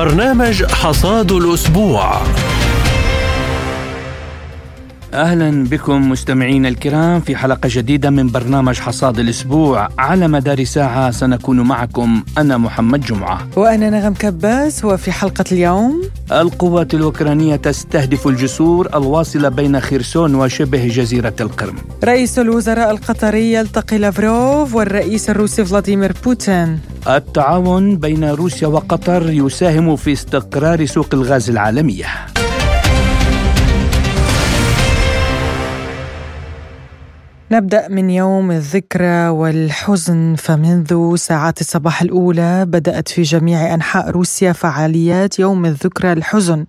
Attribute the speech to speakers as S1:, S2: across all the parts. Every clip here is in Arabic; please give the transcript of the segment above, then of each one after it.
S1: برنامج حصاد الأسبوع.
S2: أهلا بكم مستمعينا الكرام في حلقة جديدة من برنامج حصاد الأسبوع. على مدار ساعة سنكون معكم. أنا محمد جمعة.
S3: وأنا نغم كباس. وفي حلقة اليوم؟
S2: القوات الأوكرانية تستهدف الجسور الواصلة بين خيرسون وشبه جزيرة القرم.
S3: رئيس الوزراء القطري يلتقي لافروف والرئيس الروسي فلاديمير بوتين.
S2: التعاون بين روسيا وقطر يساهم في استقرار سوق الغاز العالمية.
S3: نبدأ من يوم الذكرى والحزن. فمنذ ساعات الصباح الأولى بدأت في جميع أنحاء روسيا فعاليات يوم الذكرى الحزن.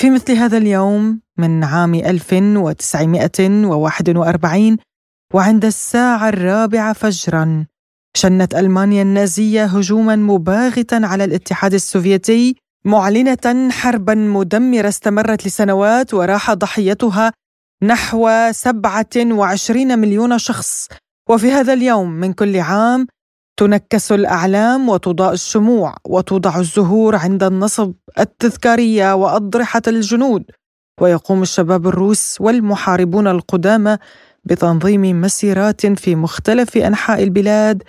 S3: في مثل هذا اليوم من عام 1941 وعند الساعة الرابعة فجرا شنت ألمانيا النازية هجوما مباغتا على الاتحاد السوفيتي معلنة حربا مدمرة استمرت لسنوات وراح ضحيتها نحو 27 مليون شخص. وفي هذا اليوم من كل عام تنكس الأعلام وتضاء الشموع وتوضع الزهور عند النصب التذكارية وأضرحة الجنود. ويقوم الشباب الروس والمحاربون القدامى بتنظيم مسيرات في مختلف أنحاء البلاد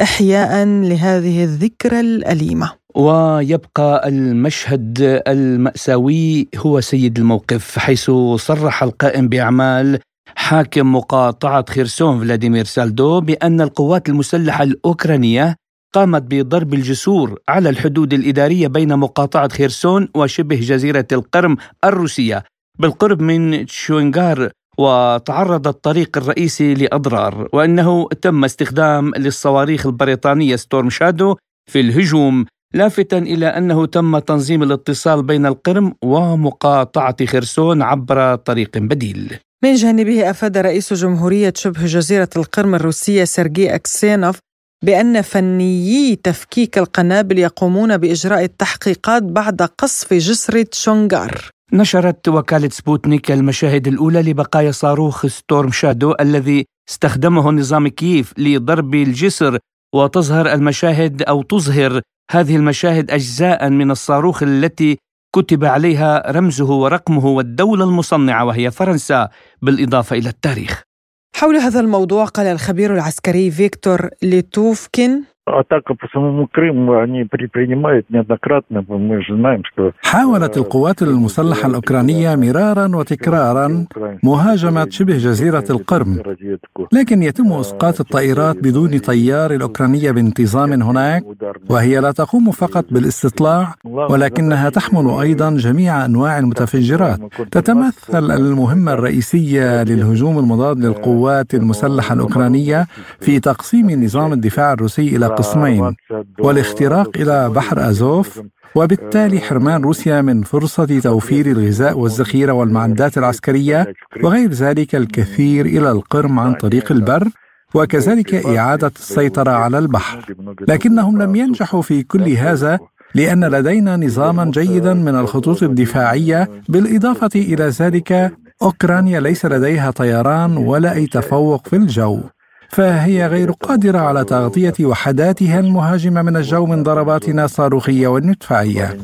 S3: إحياء لهذه الذكرى الأليمة.
S2: ويبقى المشهد المأساوي هو سيد الموقف حيث صرح القائم بأعمال حاكم مقاطعة خيرسون فلاديمير سالدو بأن القوات المسلحة الأوكرانية قامت بضرب الجسور على الحدود الإدارية بين مقاطعة خيرسون وشبه جزيرة القرم الروسية بالقرب من تشونغار. وتعرض الطريق الرئيسي لأضرار وأنه تم استخدام للصواريخ البريطانية ستورم شادو في الهجوم لافتا إلى أنه تم تنظيم الاتصال بين القرم ومقاطعة خرسون عبر طريق بديل.
S3: من جانبه أفاد رئيس جمهورية شبه جزيرة القرم الروسية سيرجي أكسينوف بأن فنيي تفكيك القنابل يقومون بإجراء التحقيقات بعد قصف جسر تشونغار.
S2: نشرت وكالة سبوتنيك المشاهد الأولى لبقايا صاروخ ستورم شادو الذي استخدمه نظام كييف لضرب الجسر وتظهر المشاهد أو تظهر هذه المشاهد أجزاء من الصاروخ التي كتب عليها رمزه ورقمه والدولة المصنعة وهي فرنسا بالإضافة إلى التاريخ.
S3: حول هذا الموضوع قال الخبير العسكري فيكتور ليتوفكين
S4: атака по самому Крыму они предпринимают неоднократно. Мы же знаем, что...
S5: حاولت القوات المسلحة الأوكرانية مرارا وتكرارا مهاجمة شبه جزيرة القرم لكن يتم إسقاط الطائرات بدون طيار الأوكرانية بانتظام هناك وهي لا تقوم فقط بالاستطلاع ولكنها تحمل أيضا جميع أنواع المتفجرات تتمثل المهمة الرئيسية للهجوم المضاد للقوات المسلحة الأوكرانية في تقسيم نظام الدفاع الروسي إلى قسمين والاختراق إلى بحر أزوف وبالتالي حرمان روسيا من فرصة توفير الغذاء والذخيرة والمعدات العسكرية وغير ذلك الكثير إلى القرم عن طريق البر وكذلك إعادة السيطرة على البحر. لكنهم لم ينجحوا في كل هذا لأن لدينا نظاما جيدا من الخطوط الدفاعية بالإضافة إلى ذلك أوكرانيا ليس لديها طيران ولا أي تفوق في الجو. فهي غير قادرة على تغطية وحداتها المهاجمة من الجو من ضرباتنا الصاروخية والمدفعية.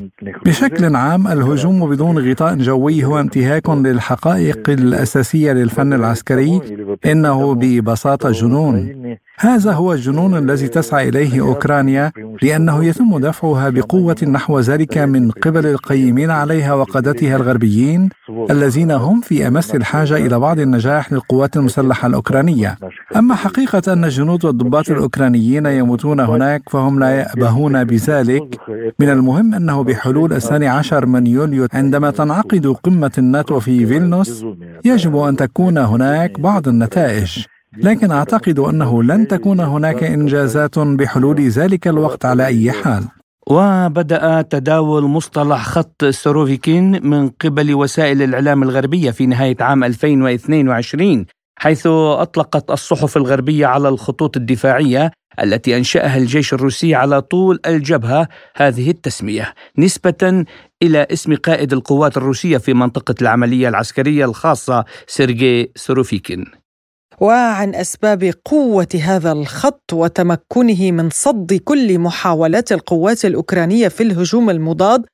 S5: بشكل عام الهجوم بدون غطاء جوي هو انتهاك للحقائق الأساسية للفن العسكري إنه ببساطة جنون هذا هو الجنون الذي تسعى إليه أوكرانيا لأنه يتم دفعها بقوة نحو ذلك من قبل القيمين عليها وقادتها الغربيين الذين هم في أمس الحاجة إلى بعض النجاح للقوات المسلحة الأوكرانية. أما حقيقة أن الجنود والضباط الأوكرانيين يموتون هناك فهم لا يأبهون بذلك. من المهم أنه بحلول الثاني عشر من يوليو عندما تنعقد قمة الناتو في فيلنوس يجب أن تكون هناك بعض النتائج. لكن أعتقد أنه لن تكون هناك إنجازات بحلول ذلك الوقت على أي حال.
S2: وبدأ تداول مصطلح خط سوروفيكين من قبل وسائل الإعلام الغربية في نهاية عام 2022 حيث أطلقت الصحف الغربية على الخطوط الدفاعية التي أنشأها الجيش الروسي على طول الجبهة هذه التسمية نسبة إلى اسم قائد القوات الروسية في منطقة العملية العسكرية الخاصة سيرجي سوروفيكين
S3: وعن أسباب قوة هذا الخط وتمكنه من صد كل محاولات القوات الأوكرانية في الهجوم المضاد.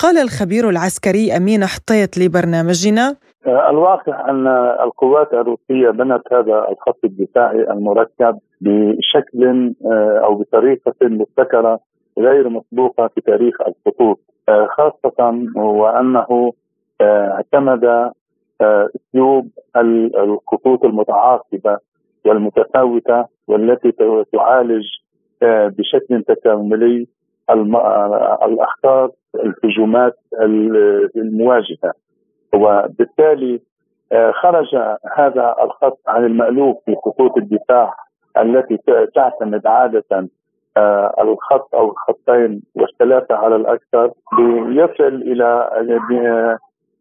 S3: قال الخبير العسكري أمين حطيت لبرنامجنا.
S6: الواقع أن القوات الروسية بنت هذا الخط الدفاعي المركب بشكل آه، أو بطريقة مبتكرة غير مسبوقة في تاريخ الخطوط آه، خاصة وأنه آه، اعتمد اسلوب الخطوط المتعاقبة والمتفاوتة والتي تعالج بشكل تكاملي الأخطار الهجومات المواجهة. وبالتالي آه، خرج هذا الخط عن المألوف في خطوط الدفاع التي تعتمد عادة آه، الخط أو الخطين والثلاثة على الأكثر ليصل إلى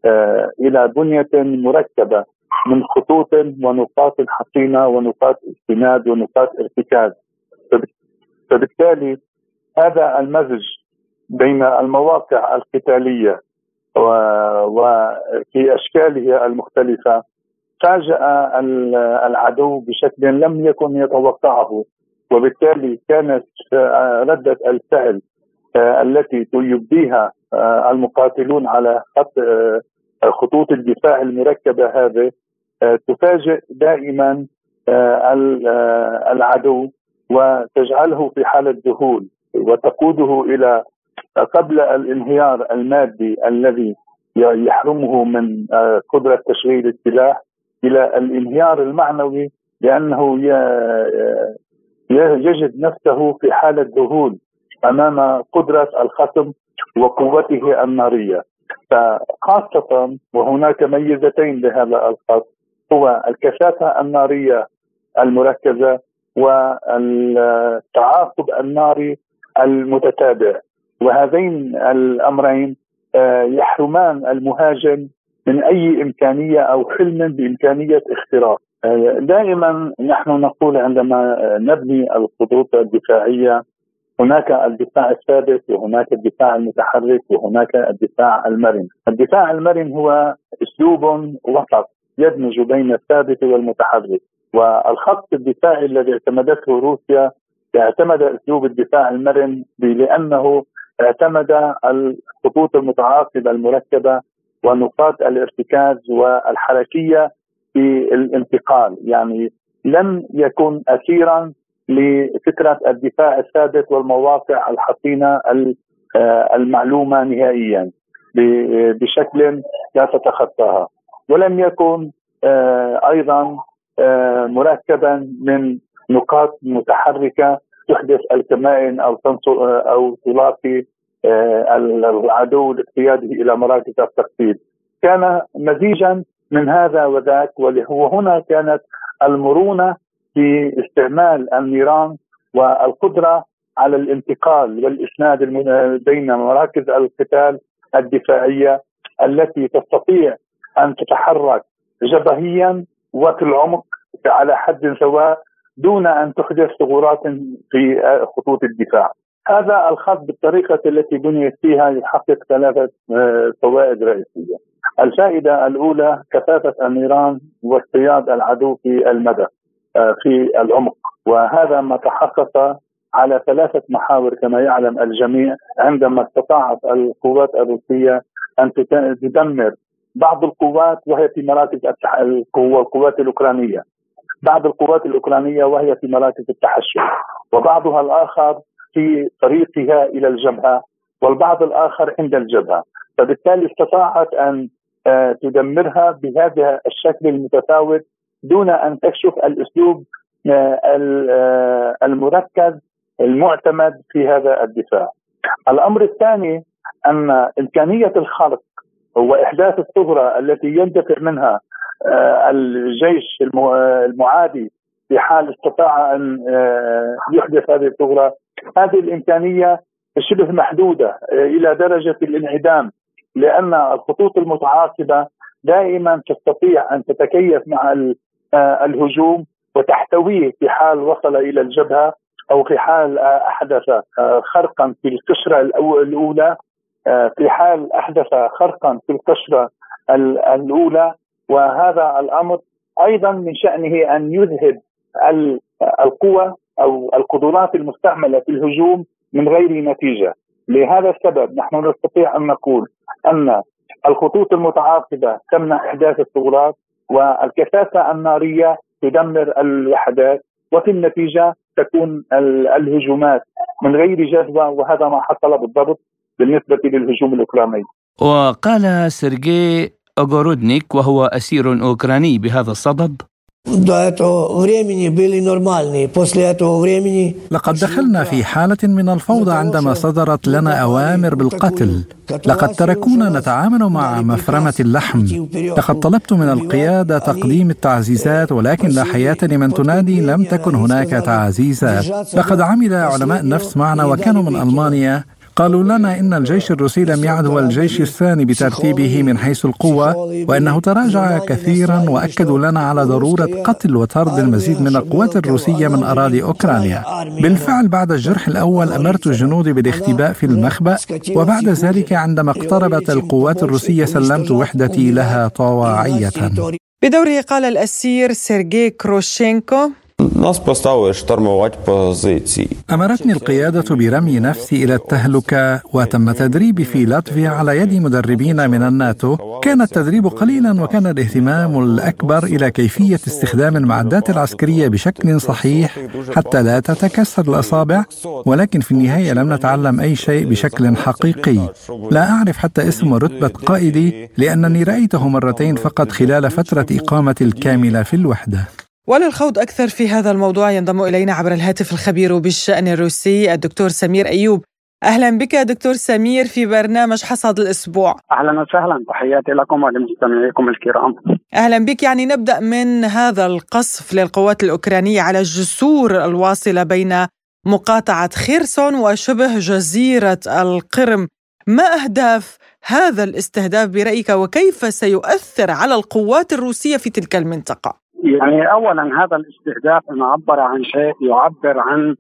S6: آه، إلى بنية مركبة من خطوط ونقاط حصينة ونقاط استناد ونقاط ارتكاز. فبالتالي هذا المزج بين المواقع القتالية وفي أشكاله المختلفة فاجأ العدو بشكل لم يكن يتوقعه وبالتالي كانت ردة الفعل التي يبديها المقاتلون على خط خطوط الدفاع المركبة هذه تفاجئ دائما العدو وتجعله في حالة ذهول وتقوده إلى قبل الانهيار المادي الذي يحرمه من آه، قدرة تشغيل السلاح إلى الانهيار المعنوي لأنه يجد نفسه في حالة ذهول أمام قدرة الخصم وقوته النارية. فخاصة وهناك ميزتين لهذا الخط هو الكثافة النارية المركزة والتعاقب الناري المتتابع. وهذين الأمرين آه، يحرمان المهاجم من أي إمكانية أو حلم بإمكانية اختراق. آه، دائما نحن نقول عندما نبني الخطوط الدفاعية هناك الدفاع الثابت وهناك الدفاع المتحرك وهناك الدفاع المرن. الدفاع المرن هو أسلوب وسط يدمج بين الثابت والمتحرك والخط الدفاعي الذي اعتمدته روسيا اعتمد أسلوب الدفاع المرن لأنه اعتمد الخطوط المتعاقبة المركبة ونقاط الارتكاز والحركية في الانتقال يعني لم يكن اسيرا لفكره الدفاع الثابت والمواقع الحصينة المعلومة نهائيا بشكل لا تتخطاها. ولم يكن آه، أيضا آه، مركبا من نقاط متحركة تحدث الكمائن أو أو تلاقي آه، العدو لاقتياده إلى مراكز التخطيط. كان مزيجا من هذا وذاك وهنا كانت المرونة في استعمال النيران والقدرة على الانتقال والإسناد بين مراكز القتال الدفاعية التي تستطيع أن تتحرك جبهيا وفي العمق على حد سواء دون أن تحدث ثغرات في خطوط الدفاع. هذا الخط بالطريقة التي بنيت فيها يحقق ثلاثة آه، فوائد رئيسية. الفائدة الأولى كثافة النيران واصطياد العدو في المدى في العمق. وهذا ما تحقق على ثلاثة محاور كما يعلم الجميع. عندما استطاعت القوات الروسية أن تدمر بعض القوات وهي في مراكز القوات الأوكرانية. بعض القوات الأوكرانية وهي في مراكز التحشد وبعضها الآخر في طريقها إلى الجبهة والبعض الآخر عند الجبهة. فبالتالي استطاعت أن آه، تدمرها بهذا الشكل المتفاوت دون أن تكشف الأسلوب آه، آه، المركز المعتمد في هذا الدفاع. الأمر الثاني أن إمكانية الخلق وإحداث الثغرة التي يندفع منها آه، الجيش المعادي في حال استطاع أن يحدث هذه الثغرة هذه الإمكانية شبه محدودة إلى درجة الانعدام لأن الخطوط المتعاقبة دائما تستطيع أن تتكيف مع الهجوم وتحتويه في حال وصل إلى الجبهة أو في حال أحدث خرقا في القشره الأولى في حال أحدث خرقا في القشره الأولى. وهذا الأمر أيضا من شأنه أن يذهب القوى أو القدرات المستعملة في الهجوم من غير نتيجة. لهذا السبب نحن نستطيع أن نقول أن الخطوط المتعاقبة تمنع إحداث الثغرات. والكثافة النارية تدمر الوحدات وفي النتيجة تكون الهجومات من غير جدوى وهذا ما حصل بالضبط بالنسبة للهجوم الأوكراني.
S2: وقال سيرجي اوغورودنيك وهو أسير أوكراني بهذا الصدد
S5: لقد دخلنا في حالة من الفوضى عندما صدرت لنا أوامر بالقتل. لقد تركونا نتعامل مع مفرمة اللحم. لقد طلبت من القيادة تقديم التعزيزات ولكن لا حياة لمن تنادي لم تكن هناك تعزيزات. لقد عمل علماء النفس معنا وكانوا من ألمانيا قالوا لنا إن الجيش الروسي لم يعد هو الجيش الثاني بترتيبه من حيث القوة وإنه تراجع كثيرا وأكدوا لنا على ضرورة قتل وطرد المزيد من القوات الروسية من أراضي أوكرانيا. بالفعل بعد الجرح الأول أمرت الجنود بالاختباء في المخبأ وبعد ذلك عندما اقتربت القوات الروسية سلمت وحدتي لها طواعية
S3: بدوره قال الأسير سيرجي كروشينكو
S5: أمرتني القيادة برمي نفسي إلى التهلكة وتم تدريبي في لاتفيا على يد مدربين من الناتو. كان التدريب قليلا وكان الاهتمام الأكبر إلى كيفية استخدام المعدات العسكرية بشكل صحيح حتى لا تتكسر الأصابع. ولكن في النهاية لم نتعلم أي شيء بشكل حقيقي. لا أعرف حتى اسم ورتبة قائدي لأنني رأيته مرتين فقط خلال فترة إقامتي الكاملة في الوحدة.
S3: وللخوض أكثر في هذا الموضوع ينضم إلينا عبر الهاتف الخبير بالشأن الروسي الدكتور سمير أيوب. أهلا بك دكتور سمير في برنامج حصاد الأسبوع.
S7: أهلا وسهلا. تحياتي لكم ولمستمعيكم الكرام.
S3: أهلا بك. يعني نبدأ من هذا القصف للقوات الأوكرانية على الجسور الواصلة بين مقاطعة خيرسون وشبه جزيرة القرم. ما أهداف هذا الاستهداف برأيك وكيف سيؤثر على القوات الروسية في تلك المنطقة؟
S7: يعني اولا هذا الاستهداف ان عبر عن شيء يعبر عن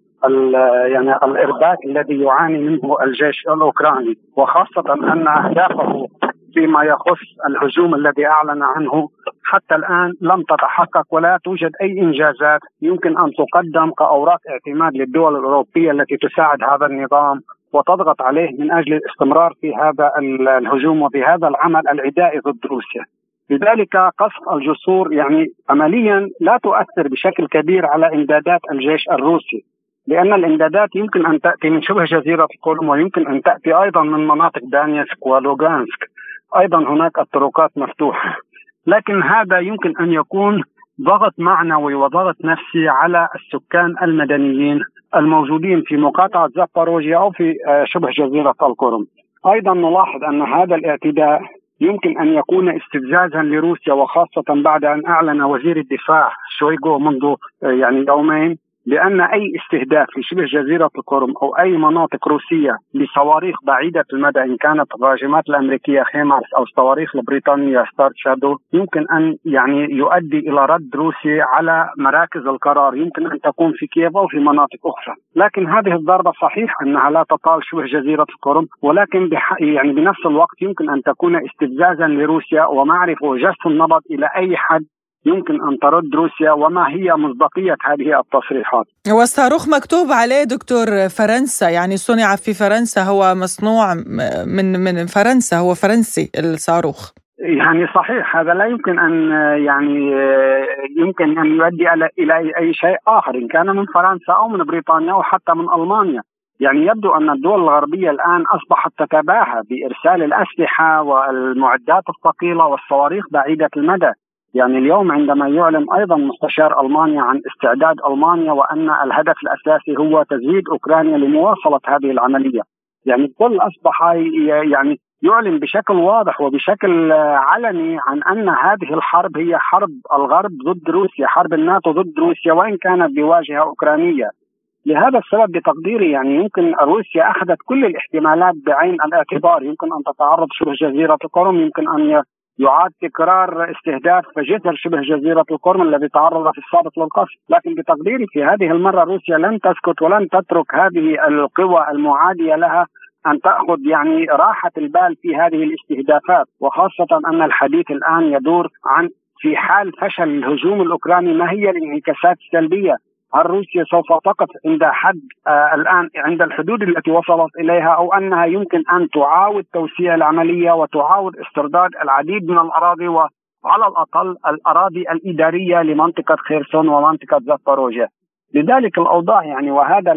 S7: يعني الإرباك الذي يعاني منه الجيش الأوكراني وخاصة أن أهدافه فيما يخص الهجوم الذي أعلن عنه حتى الآن لم تتحقق ولا توجد أي إنجازات يمكن أن تقدم كأوراق اعتماد للدول الأوروبية التي تساعد هذا النظام وتضغط عليه من أجل الاستمرار في هذا الهجوم وفي هذا العمل العدائي ضد روسيا. لذلك قصف الجسور يعني عمليا لا تؤثر بشكل كبير على إمدادات الجيش الروسي لأن الإمدادات يمكن أن تأتي من شبه جزيرة القرم ويمكن أن تأتي أيضا من مناطق دانيسك ولوغانسك. أيضا هناك الطرقات مفتوحة. لكن هذا يمكن أن يكون ضغط معنوي وضغط نفسي على السكان المدنيين الموجودين في مقاطعة زاباروجيا أو في آه، شبه جزيرة القرم أيضا نلاحظ أن هذا الاعتداء يمكن أن يكون استفزازا لروسيا وخاصة بعد أن أعلن وزير الدفاع شويغو منذ يعني يومين بان أي استهداف في شبه جزيرة القرم أو أي مناطق روسية بصواريخ بعيدة المدى إن كانت الراجمات الأمريكية خيمارس أو الصواريخ البريطانيه ستورم شادو يمكن أن يعني يؤدي إلى رد روسي على مراكز القرار. يمكن أن تكون في كييف أو في مناطق أخرى. لكن هذه الضربة صحيح أنها لا تطال شبه جزيرة القرم ولكن يعني بنفس الوقت يمكن أن تكون استفزازا لروسيا ومعرفة جس النبض إلى أي حد يمكن أن ترد روسيا وما هي مصداقية هذه التصريحات.
S3: والصاروخ مكتوب عليه دكتور فرنسا يعني صنع في فرنسا هو مصنوع من من فرنسا هو فرنسي الصاروخ.
S7: يعني صحيح هذا لا يمكن أن يعني يمكن أن يؤدي إلى أي شيء آخر إن كان من فرنسا أو من بريطانيا أو حتى من ألمانيا. يعني يبدو أن الدول الغربية الآن أصبحت تتباهى بإرسال الأسلحة والمعدات الثقيلة والصواريخ بعيدة المدى يعني اليوم عندما يعلن أيضا مستشار ألمانيا عن استعداد ألمانيا وأن الهدف الأساسي هو تزويد أوكرانيا لمواصلة هذه العملية يعني الكل أصبح يعني يعلن بشكل واضح وبشكل علني عن أن هذه الحرب هي حرب الغرب ضد روسيا، حرب الناتو ضد روسيا وإن كانت بواجهة أوكرانية. لهذا السبب بتقديري يعني يمكن روسيا أخذت كل الاحتمالات بعين الاعتبار، يمكن أن تتعرض شبه جزيرة القرم، يمكن أن يعاد تكرار استهداف جسر شبه جزيرة القرم الذي تعرض في السابق للقصف لكن بتقديري في هذه المرة روسيا لن تسكت ولن تترك هذه القوى المعادية لها أن تأخذ يعني راحة البال في هذه الاستهدافات وخاصة أن الحديث الآن يدور عن في حال فشل الهجوم الأوكراني ما هي الانعكاسات السلبية؟ هل روسيا سوف تقف عند حد آه الآن عند الحدود التي وصلت إليها أو أنها يمكن أن تعاود توسيع العملية وتعاود استرداد العديد من الأراضي وعلى الأقل الأراضي الإدارية لمنطقة خيرسون ومنطقة زاباروجيا. لذلك الأوضاع يعني وهذا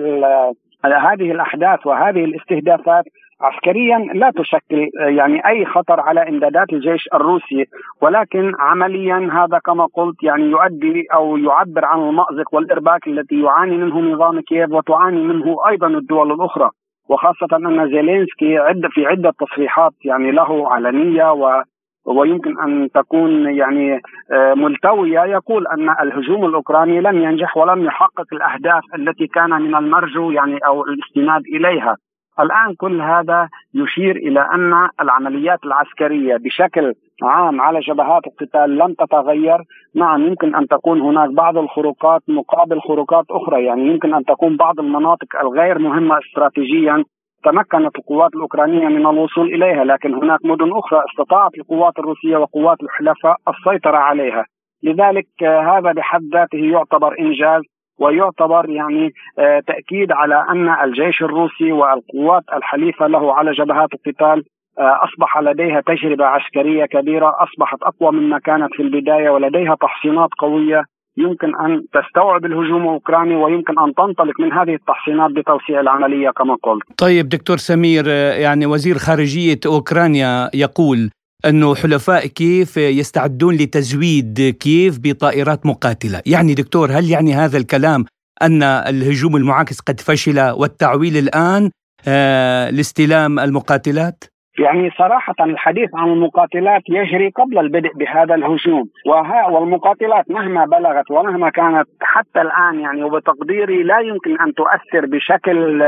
S7: هذه الأحداث وهذه الاستهدافات عسكريا لا تشكل يعني أي خطر على إمدادات الجيش الروسي ولكن عمليا هذا كما قلت يعني يؤدي أو يعبر عن المأزق والإرباك التي يعاني منه نظام كييف وتعاني منه أيضا الدول الأخرى وخاصة أن زيلينسكي عد في عدة تصريحات يعني له علنيه و ويمكن أن تكون يعني آه، ملتوية. يقول أن الهجوم الأوكراني لم ينجح ولم يحقق الأهداف التي كان من المرجو يعني أو الاستناد إليها. الآن كل هذا يشير إلى أن العمليات العسكرية بشكل عام على جبهات القتال لم تتغير، نعم يمكن أن تكون هناك بعض الخروقات مقابل خروقات أخرى، يعني يمكن أن تكون بعض المناطق الغير مهمة استراتيجيا تمكنت القوات الأوكرانية من الوصول إليها، لكن هناك مدن أخرى استطاعت القوات الروسية وقوات الحلفاء السيطرة عليها. لذلك هذا بحد ذاته يعتبر إنجاز ويعتبر يعني آه، تأكيد على أن الجيش الروسي والقوات الحليفة له على جبهات القتال آه، أصبح لديها تجربة عسكرية كبيرة أصبحت أقوى مما كانت في البداية ولديها تحصينات قوية يمكن أن تستوعب الهجوم الأوكراني ويمكن أن تنطلق من هذه التحصينات بتوسيع العملية كما قلت.
S2: طيب دكتور سمير آه، يعني وزير خارجية أوكرانيا يقول أنه حلفاء كيف يستعدون لتزويد كيف بطائرات مقاتلة يعني دكتور هل يعني هذا الكلام أن الهجوم المعاكس قد فشل والتعويل الآن آه لاستلام المقاتلات؟
S7: يعني صراحة الحديث عن المقاتلات يجري قبل البدء بهذا الهجوم. وها والمقاتلات مهما بلغت ومهما كانت حتى الآن يعني وبتقديري لا يمكن أن تؤثر بشكل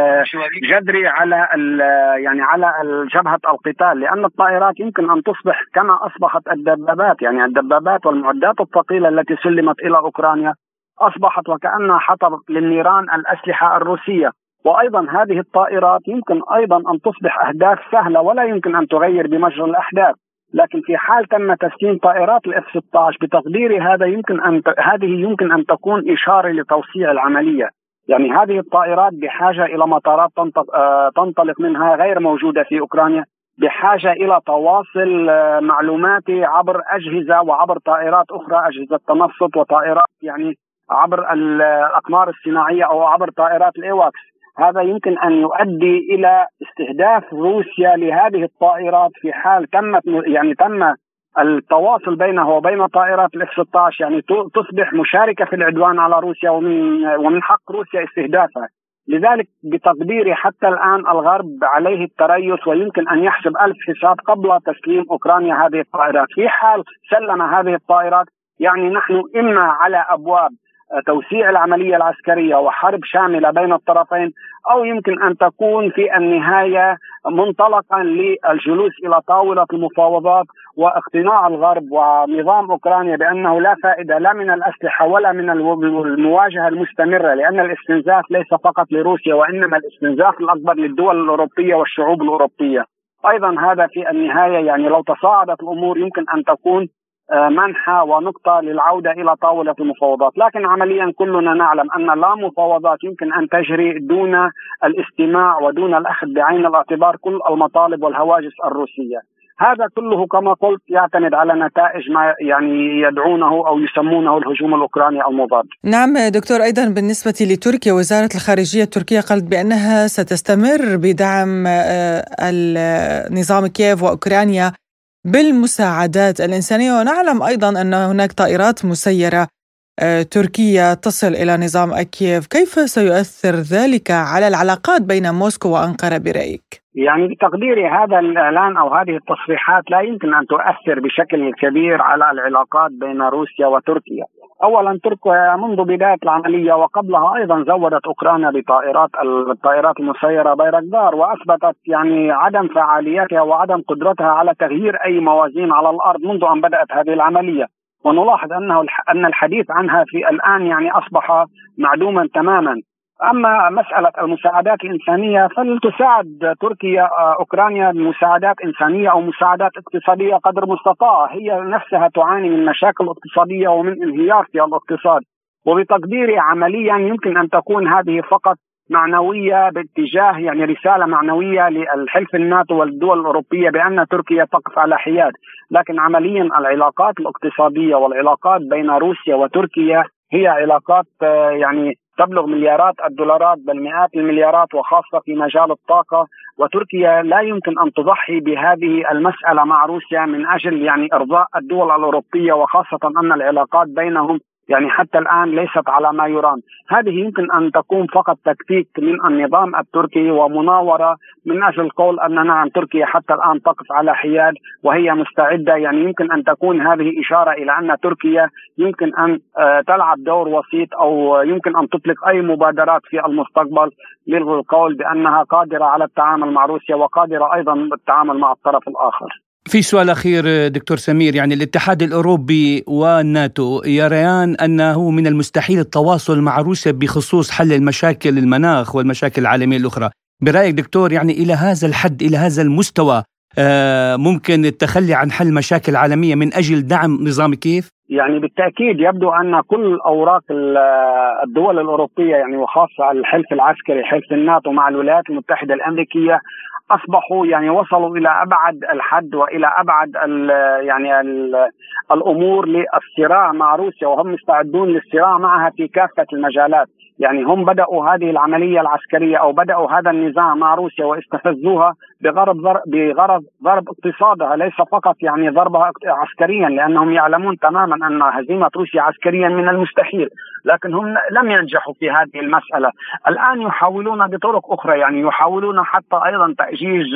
S7: جذري على يعني على جبهة القتال لأن الطائرات يمكن أن تصبح كما أصبحت الدبابات. يعني الدبابات والمعدات الثقيلة التي سلمت إلى أوكرانيا أصبحت وكأنها حطب للنيران الأسلحة الروسية. وأيضا هذه الطائرات يمكن أيضا أن تصبح أهداف سهلة ولا يمكن أن تغير بمجرى الأحداث. لكن في حال تم تسليم طائرات الإف 16 بتقديري هذا يمكن أن ت... هذه يمكن أن تكون إشارة لتوسيع العملية. يعني هذه الطائرات بحاجة إلى مطارات آه، تنطلق منها غير موجودة في أوكرانيا بحاجة إلى تواصل آه، معلوماتي عبر أجهزة وعبر طائرات أخرى أجهزة تنصت وطائرات يعني عبر الأقمار الصناعية أو عبر طائرات الأواكس. هذا يمكن أن يؤدي إلى استهداف روسيا لهذه الطائرات في حال تمت يعني تم التواصل بينه وبين طائرات الاف 16 يعني تصبح مشاركة في العدوان على روسيا ومن ومن حق روسيا استهدافها. لذلك بتقديري حتى الآن الغرب عليه التريث ويمكن أن يحسب ألف حساب قبل تسليم أوكرانيا هذه الطائرات، في حال سلم هذه الطائرات يعني نحن إما على أبواب توسيع العملية العسكرية وحرب شاملة بين الطرفين أو يمكن أن تكون في النهاية منطلقا للجلوس إلى طاولة المفاوضات واقتناع الغرب ونظام أوكرانيا بأنه لا فائدة لا من الأسلحة ولا من المواجهة المستمرة لأن الاستنزاف ليس فقط لروسيا وإنما الاستنزاف الأكبر للدول الأوروبية والشعوب الأوروبية. أيضا هذا في النهاية يعني لو تصاعدت الأمور يمكن أن تكون منحى ونقطة للعودة إلى طاولة المفاوضات. لكن عمليا كلنا نعلم أن لا مفاوضات يمكن أن تجري دون الاستماع ودون الأخذ بعين الاعتبار كل المطالب والهواجس الروسية. هذا كله كما قلت يعتمد على نتائج ما يعني يدعونه أو يسمونه الهجوم الأوكراني المضاد.
S3: نعم دكتور أيضا بالنسبة لتركيا وزارة الخارجية التركية قالت بأنها ستستمر بدعم آه، النظام كييف وأوكرانيا. بالمساعدات الإنسانية. ونعلم أيضا أن هناك طائرات مسيرة آه، تركية تصل إلى نظام أكييف كيف سيؤثر ذلك على العلاقات بين موسكو وأنقرة برأيك؟
S7: يعني بتقديري هذا الإعلان أو هذه التصريحات لا يمكن أن تؤثر بشكل كبير على العلاقات بين روسيا وتركيا. اولا تركيا منذ بداية العملية وقبلها أيضا زودت أوكرانيا بطائرات الطائرات المسيرة بيرقدار وأثبتت يعني عدم فعاليتها وعدم قدرتها على تغيير أي موازين على الأرض منذ أن بدأت هذه العملية. ونلاحظ أنه أن الحديث عنها في الآن يعني أصبح معدوما تماما. أما مسألة المساعدات الإنسانية فلتساعد تركيا آه، أوكرانيا بمساعدات إنسانية أو مساعدات اقتصادية قدر المستطاع، هي نفسها تعاني من مشاكل اقتصادية ومن انهيار في الاقتصاد، وبتقديري عمليا يمكن أن تكون هذه فقط معنوية باتجاه يعني رسالة معنوية للحلف الناتو والدول الأوروبية بأن تركيا تقف على حياد، لكن عمليا العلاقات الاقتصادية والعلاقات بين روسيا وتركيا هي علاقات آه، يعني تبلغ مليارات الدولارات بل مئات المليارات وخاصة في مجال الطاقة. وتركيا لا يمكن أن تضحي بهذه المسألة مع روسيا من أجل يعني إرضاء الدول الأوروبية وخاصة أن العلاقات بينهم يعني حتى الآن ليست على ما يرام، هذه يمكن أن تكون فقط تكتيك من النظام التركي ومناورة من أجل قول أن نعم تركيا حتى الآن تقف على حياد وهي مستعدة يعني يمكن أن تكون هذه إشارة إلى أن تركيا يمكن أن آه، تلعب دور وسيط أو يمكن أن تطلق أي مبادرات في المستقبل للقول بأنها قادرة على التعامل مع روسيا وقادرة أيضا بالتعامل مع الطرف الآخر.
S2: في سؤال أخير دكتور سمير يعني الاتحاد الأوروبي والناتو يريان أنه من المستحيل التواصل مع روسيا بخصوص حل المشاكل المناخ والمشاكل العالمية الأخرى برأيك دكتور يعني إلى هذا الحد إلى هذا المستوى آه، ممكن التخلي عن حل مشاكل عالمية من أجل دعم نظام كيف؟
S7: يعني بالتأكيد يبدو أن كل أوراق الدول الأوروبية يعني وخاصة الحلف العسكري حلف الناتو مع الولايات المتحدة الأمريكية أصبحوا يعني وصلوا إلى أبعد الحد وإلى أبعد ال يعني ال الأمور للصراع مع روسيا وهم مستعدون للصراع معها في كافة المجالات. يعني هم بدأوا هذه العملية العسكرية أو بدأوا هذا النزاع مع روسيا واستفزوها بغرض بغرض ضرب اقتصادها ليس فقط يعني ضربها عسكريا لأنهم يعلمون تماما أن هزيمة روسيا عسكريا من المستحيل لكن هم لم ينجحوا في هذه المسألة الآن يحاولون بطرق أخرى يعني يحاولون حتى أيضا تأجيج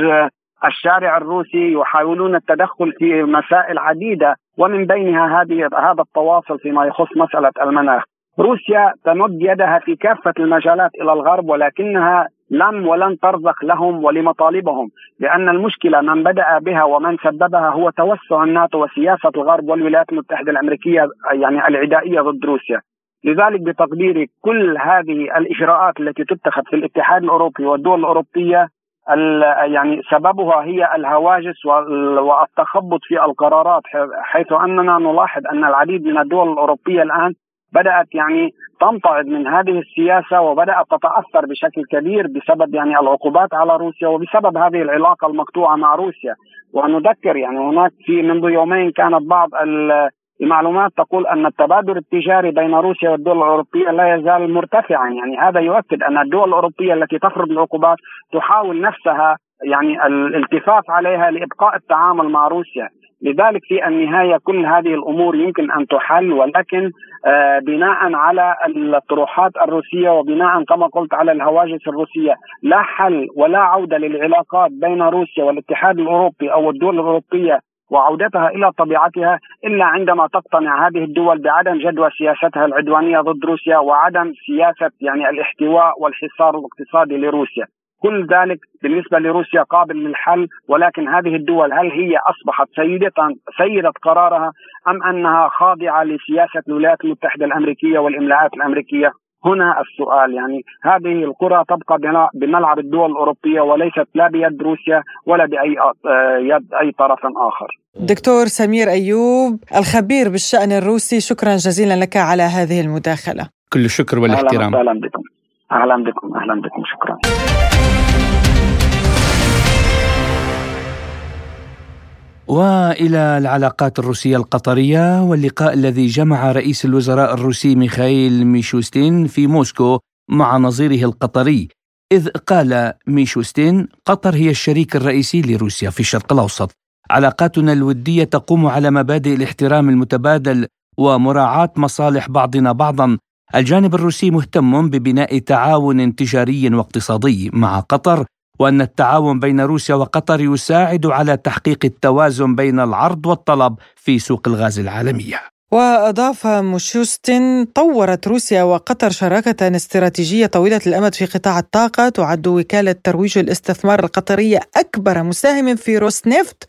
S7: الشارع الروسي يحاولون التدخل في مسائل عديدة ومن بينها هذه هذا التواصل فيما يخص مسألة المناخ. روسيا تمد يدها في كافة المجالات إلى الغرب ولكنها لم ولن ترزق لهم ولمطالبهم لأن المشكلة من بدأ بها ومن سببها هو توسع الناتو وسياسة الغرب والولايات المتحدة الأمريكية يعني العدائية ضد روسيا. لذلك بتقديري كل هذه الإجراءات التي تتخذ في الاتحاد الأوروبي والدول الأوروبية يعني سببها هي الهواجس والتخبط في القرارات حيث أننا نلاحظ أن العديد من الدول الأوروبية الآن بدأت يعني تمتعض من هذه السياسة وبدأت تتأثر بشكل كبير بسبب يعني العقوبات على روسيا وبسبب هذه العلاقة المقطوعة مع روسيا. ونذكر يعني هناك في منذ يومين كانت بعض المعلومات تقول أن التبادل التجاري بين روسيا والدول الأوروبية لا يزال مرتفعا. يعني هذا يؤكد أن الدول الأوروبية التي تفرض العقوبات تحاول نفسها يعني الالتفاف عليها لإبقاء التعامل مع روسيا. لذلك في النهاية كل هذه الأمور يمكن أن تحل ولكن آه بناء على الطروحات الروسية وبناء كما قلت على الهواجس الروسية لا حل ولا عودة للعلاقات بين روسيا والاتحاد الأوروبي أو الدول الأوروبية وعودتها إلى طبيعتها إلا عندما تقتنع هذه الدول بعدم جدوى سياستها العدوانية ضد روسيا وعدم سياسة يعني الاحتواء والحصار الاقتصادي لروسيا. كل ذلك بالنسبة لروسيا قابل للحل ولكن هذه الدول هل هي أصبحت سيدة سيدة قرارها أم أنها خاضعة لسياسة الولايات المتحدة الأمريكية والإملاءات الأمريكية؟ هنا السؤال يعني هذه القرى تبقى بملعب الدول الأوروبية وليست لا بيد روسيا ولا بأي يد أي طرف آخر.
S3: دكتور سمير أيوب الخبير بالشأن الروسي شكرا جزيلا لك على هذه المداخلة.
S2: كل الشكر والاحترام.
S7: أهلا بكم. أهلا بكم أهلا بكم شكرا.
S2: وإلى العلاقات الروسية القطرية واللقاء الذي جمع رئيس الوزراء الروسي ميخائيل ميشوستين في موسكو مع نظيره القطري إذ قال ميشوستين قطر هي الشريك الرئيسي لروسيا في الشرق الأوسط. علاقاتنا الودية تقوم على مبادئ الاحترام المتبادل ومراعاة مصالح بعضنا بعضا الجانب الروسي مهتم ببناء تعاون تجاري واقتصادي مع قطر وأن التعاون بين روسيا وقطر يساعد على تحقيق التوازن بين العرض والطلب في سوق الغاز العالمية.
S3: وأضاف ميشوستين طورت روسيا وقطر شراكة استراتيجية طويلة الأمد في قطاع الطاقة تعد وكالة ترويج الاستثمار القطرية أكبر مساهم في روسنفت.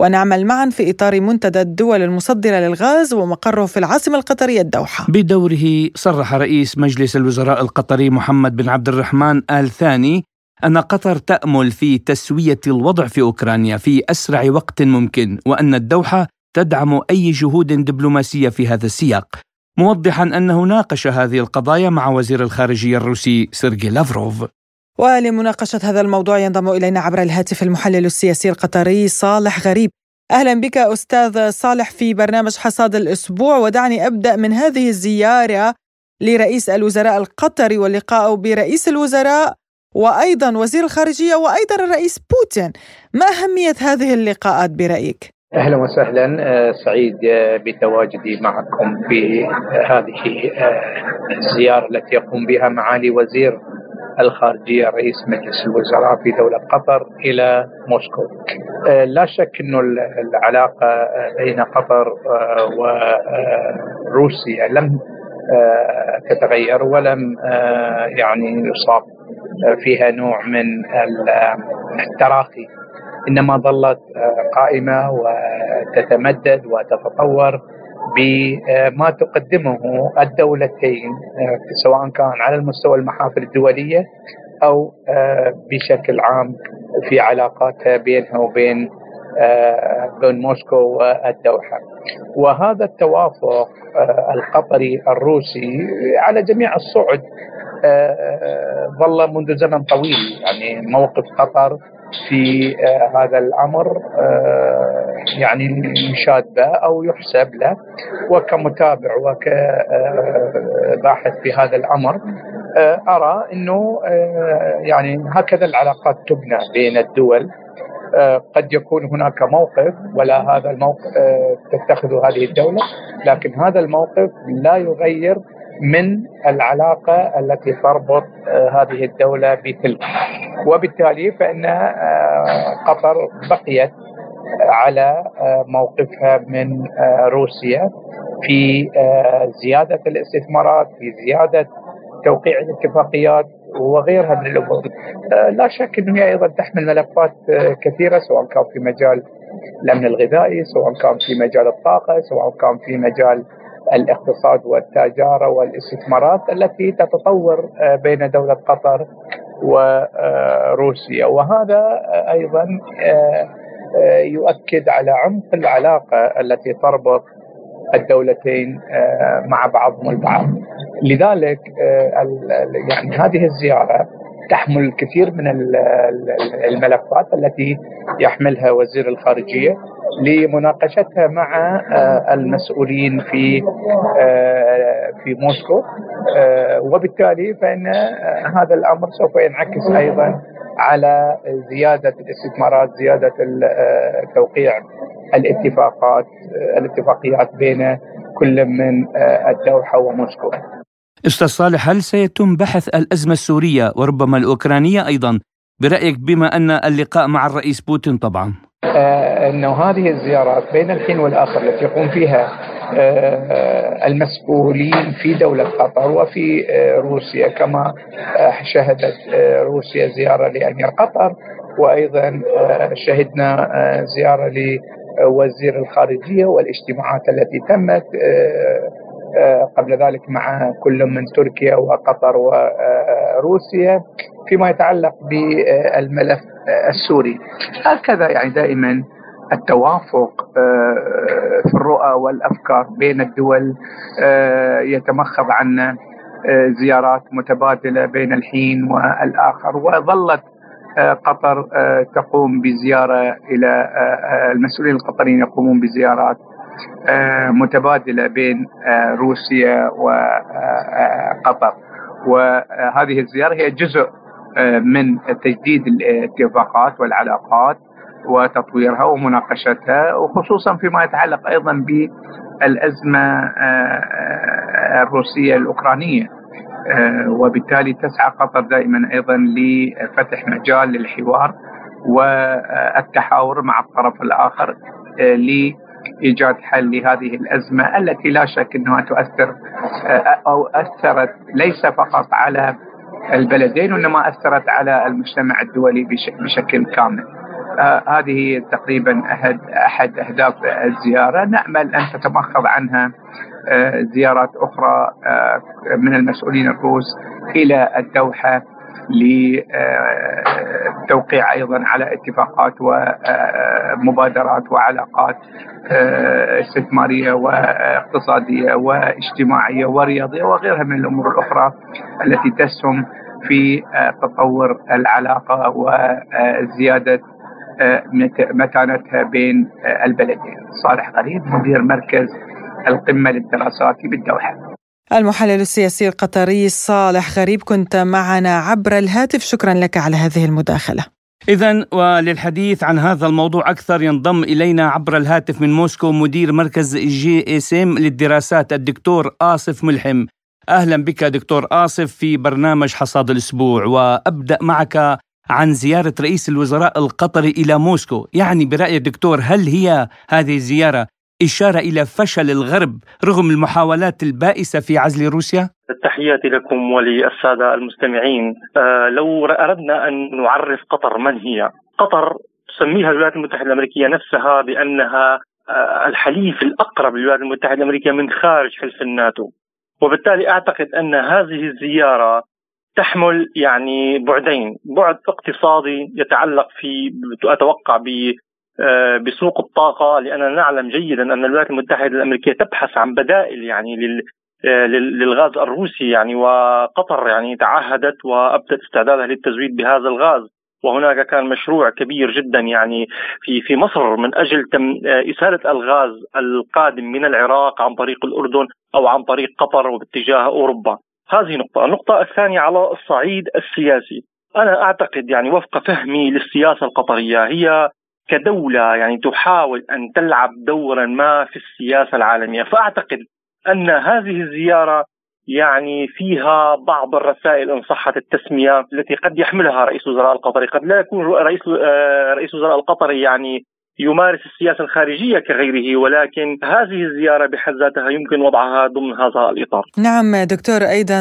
S3: ونعمل معا في إطار منتدى الدول المصدرة للغاز ومقره في العاصمة القطرية الدوحة.
S2: بدوره صرح رئيس مجلس الوزراء القطري محمد بن عبد الرحمن آل ثاني أن قطر تأمل في تسوية الوضع في أوكرانيا في أسرع وقت ممكن وأن الدوحة تدعم أي جهود دبلوماسية في هذا السياق. موضحا أنه ناقش هذه القضايا مع وزير الخارجية الروسي سيرجي لافروف.
S3: ولمناقشة هذا الموضوع ينضم إلينا عبر الهاتف المحلل السياسي القطري صالح غريب. أهلا بك أستاذ صالح في برنامج حصاد الأسبوع ودعني أبدأ من هذه الزيارة لرئيس الوزراء القطري واللقاء برئيس الوزراء وأيضا وزير الخارجية وأيضا الرئيس بوتين. ما أهمية هذه اللقاءات برأيك؟
S8: أهلا وسهلا. آه، سعيد آه، بتواجدي معكم في هذه آه، الزيارة التي يقوم بها معالي وزير الخارجية رئيس مجلس الوزراء في دولة قطر إلى موسكو. لا شك إنه العلاقة بين قطر وروسيا لم تتغير ولم يعني يصاب فيها نوع من التراخي إنما ظلت قائمة وتتمدد وتتطور بما تقدمه الدولتين سواء كان على المستوى المحافل الدولية أو بشكل عام في علاقاتها بينها وبين بين موسكو والدوحة. وهذا التوافق القطري الروسي على جميع الصعد ظل منذ زمن طويل يعني موقف قطر في آه، هذا الأمر آه، يعني يشاد به أو يحسب له. وكمتابع وكباحث في هذا الأمر آه، أرى إنه يعني هكذا العلاقات تبنى بين الدول. قد يكون هناك موقف ولا هذا الموقف تتخذه هذه الدولة لكن هذا الموقف لا يغير من العلاقة التي تربط هذه الدولة بتلك وبالتالي فإن آه، قطر بقيت على آه، موقفها من آه، روسيا في زيادة الاستثمارات في زيادة توقيع الاتفاقيات وغيرها من الأمور. لا شك انه هي أيضا تحمل ملفات كثيرة سواء كان في مجال الأمن الغذائي، سواء كان في مجال الطاقة، سواء كان في مجال الاقتصاد والتجاره والاستثمارات التي تتطور بين دولة قطر وروسيا وهذا أيضا يؤكد على عمق العلاقة التي تربط الدولتين مع بعضهم البعض. لذلك يعني هذه الزيارة تحمل الكثير من الملفات التي يحملها وزير الخارجية. لمناقشتها مع آه، المسؤولين في آه، في موسكو آه، وبالتالي فإن هذا الأمر سوف ينعكس أيضا على زيادة الاستثمارات زيادة توقيع الاتفاقات الاتفاقيات بين كل من الدوحة وموسكو.
S2: أستاذ صالح هل سيتم بحث الأزمة السورية وربما الأوكرانية أيضا برأيك بما أن اللقاء مع الرئيس بوتين طبعا؟
S8: آه انه هذه الزيارات بين الحين والآخر التي يقوم فيها آه المسؤولين في دولة قطر وفي آه روسيا كما آه، شهدت آه، روسيا زيارة لأمير قطر. وأيضا آه، شهدنا زيارة لوزير الخارجية والاجتماعات التي تمت قبل ذلك مع كل من تركيا وقطر وروسيا فيما يتعلق بالملف السوري. هكذا يعني دائما التوافق في الرؤى والأفكار بين الدول يتمخض عنا زيارات متبادلة بين الحين والآخر. وظلت قطر تقوم بزيارة إلى المسؤولين القطريين يقومون بزيارات متبادلة بين روسيا وقطر وهذه الزيارة هي جزء من تجديد الاتفاقات والعلاقات وتطويرها ومناقشتها وخصوصا فيما يتعلق أيضا بالأزمة الروسية الأوكرانية. وبالتالي تسعى قطر دائما أيضا لفتح مجال للحوار والتحاور مع الطرف الآخر لايجاد حل لهذه الأزمة التي لا شك أنها تؤثر أو أثرت ليس فقط على البلدين وإنما أثرت على المجتمع الدولي بشكل كامل. هذه تقريبا أحد, أحد أهداف الزيارة نأمل أن تتمخض عنها زيارات أخرى من المسؤولين الروس إلى الدوحة للتوقيع أيضا على اتفاقات ومبادرات وعلاقات آه، استثمارية واقتصادية واجتماعية ورياضية وغيرها من الأمور الأخرى التي تسهم في آه، تطور العلاقة وزيادة آه، متانتها بين البلدين. صالح غريب مدير مركز القمة للدراسات بالدوحة.
S3: المحلل السياسي القطري صالح غريب كنت معنا عبر الهاتف. شكرا لك على هذه المداخلة.
S2: إذا وللحديث عن هذا الموضوع أكثر ينضم إلينا عبر الهاتف من موسكو مدير مركز جي اس ام للدراسات الدكتور آصف ملحم. أهلا بك دكتور آصف في برنامج حصاد الأسبوع وأبدأ معك عن زيارة رئيس الوزراء القطري إلى موسكو. يعني برأيك دكتور هل هي هذه الزيارة إشارة إلى فشل الغرب رغم المحاولات البائسة في عزل روسيا؟
S9: تحياتي لكم وللسادة المستمعين. آه لو أردنا أن نعرف قطر من هي؟ قطر تسميها الولايات المتحدة الأمريكية نفسها بأنها آه الحليف الأقرب للولايات المتحدة الأمريكية من خارج حلف الناتو. وبالتالي أعتقد أن هذه الزيارة تحمل يعني بعدين بعد اقتصادي يتعلق في أتوقع بسوق الطاقة لاننا نعلم جيدا أن الولايات المتحدة الأمريكية تبحث عن بدائل يعني آه، للغاز الروسي يعني وقطر يعني تعهدت وأبدت استعدادها للتزويد بهذا الغاز وهناك كان مشروع كبير جدا يعني في في مصر من أجل تم آه، إسالة الغاز القادم من العراق عن طريق الأردن أو عن طريق قطر وباتجاه أوروبا. هذه نقطة، النقطة الثانية على الصعيد السياسي. أنا أعتقد يعني وفق فهمي للسياسة القطرية هي كدولة يعني تحاول أن تلعب دورا ما في السياسة العالمية. فأعتقد أن هذه الزيارة يعني فيها بعض الرسائل إن صحت التسمية التي قد يحملها رئيس وزراء القطري، قد لا يكون رئيس آه، رئيس وزراء القطري يعني يمارس السياسة الخارجية كغيره ولكن هذه الزيارة بحد ذاتها يمكن وضعها ضمن هذا الإطار.
S3: نعم دكتور أيضا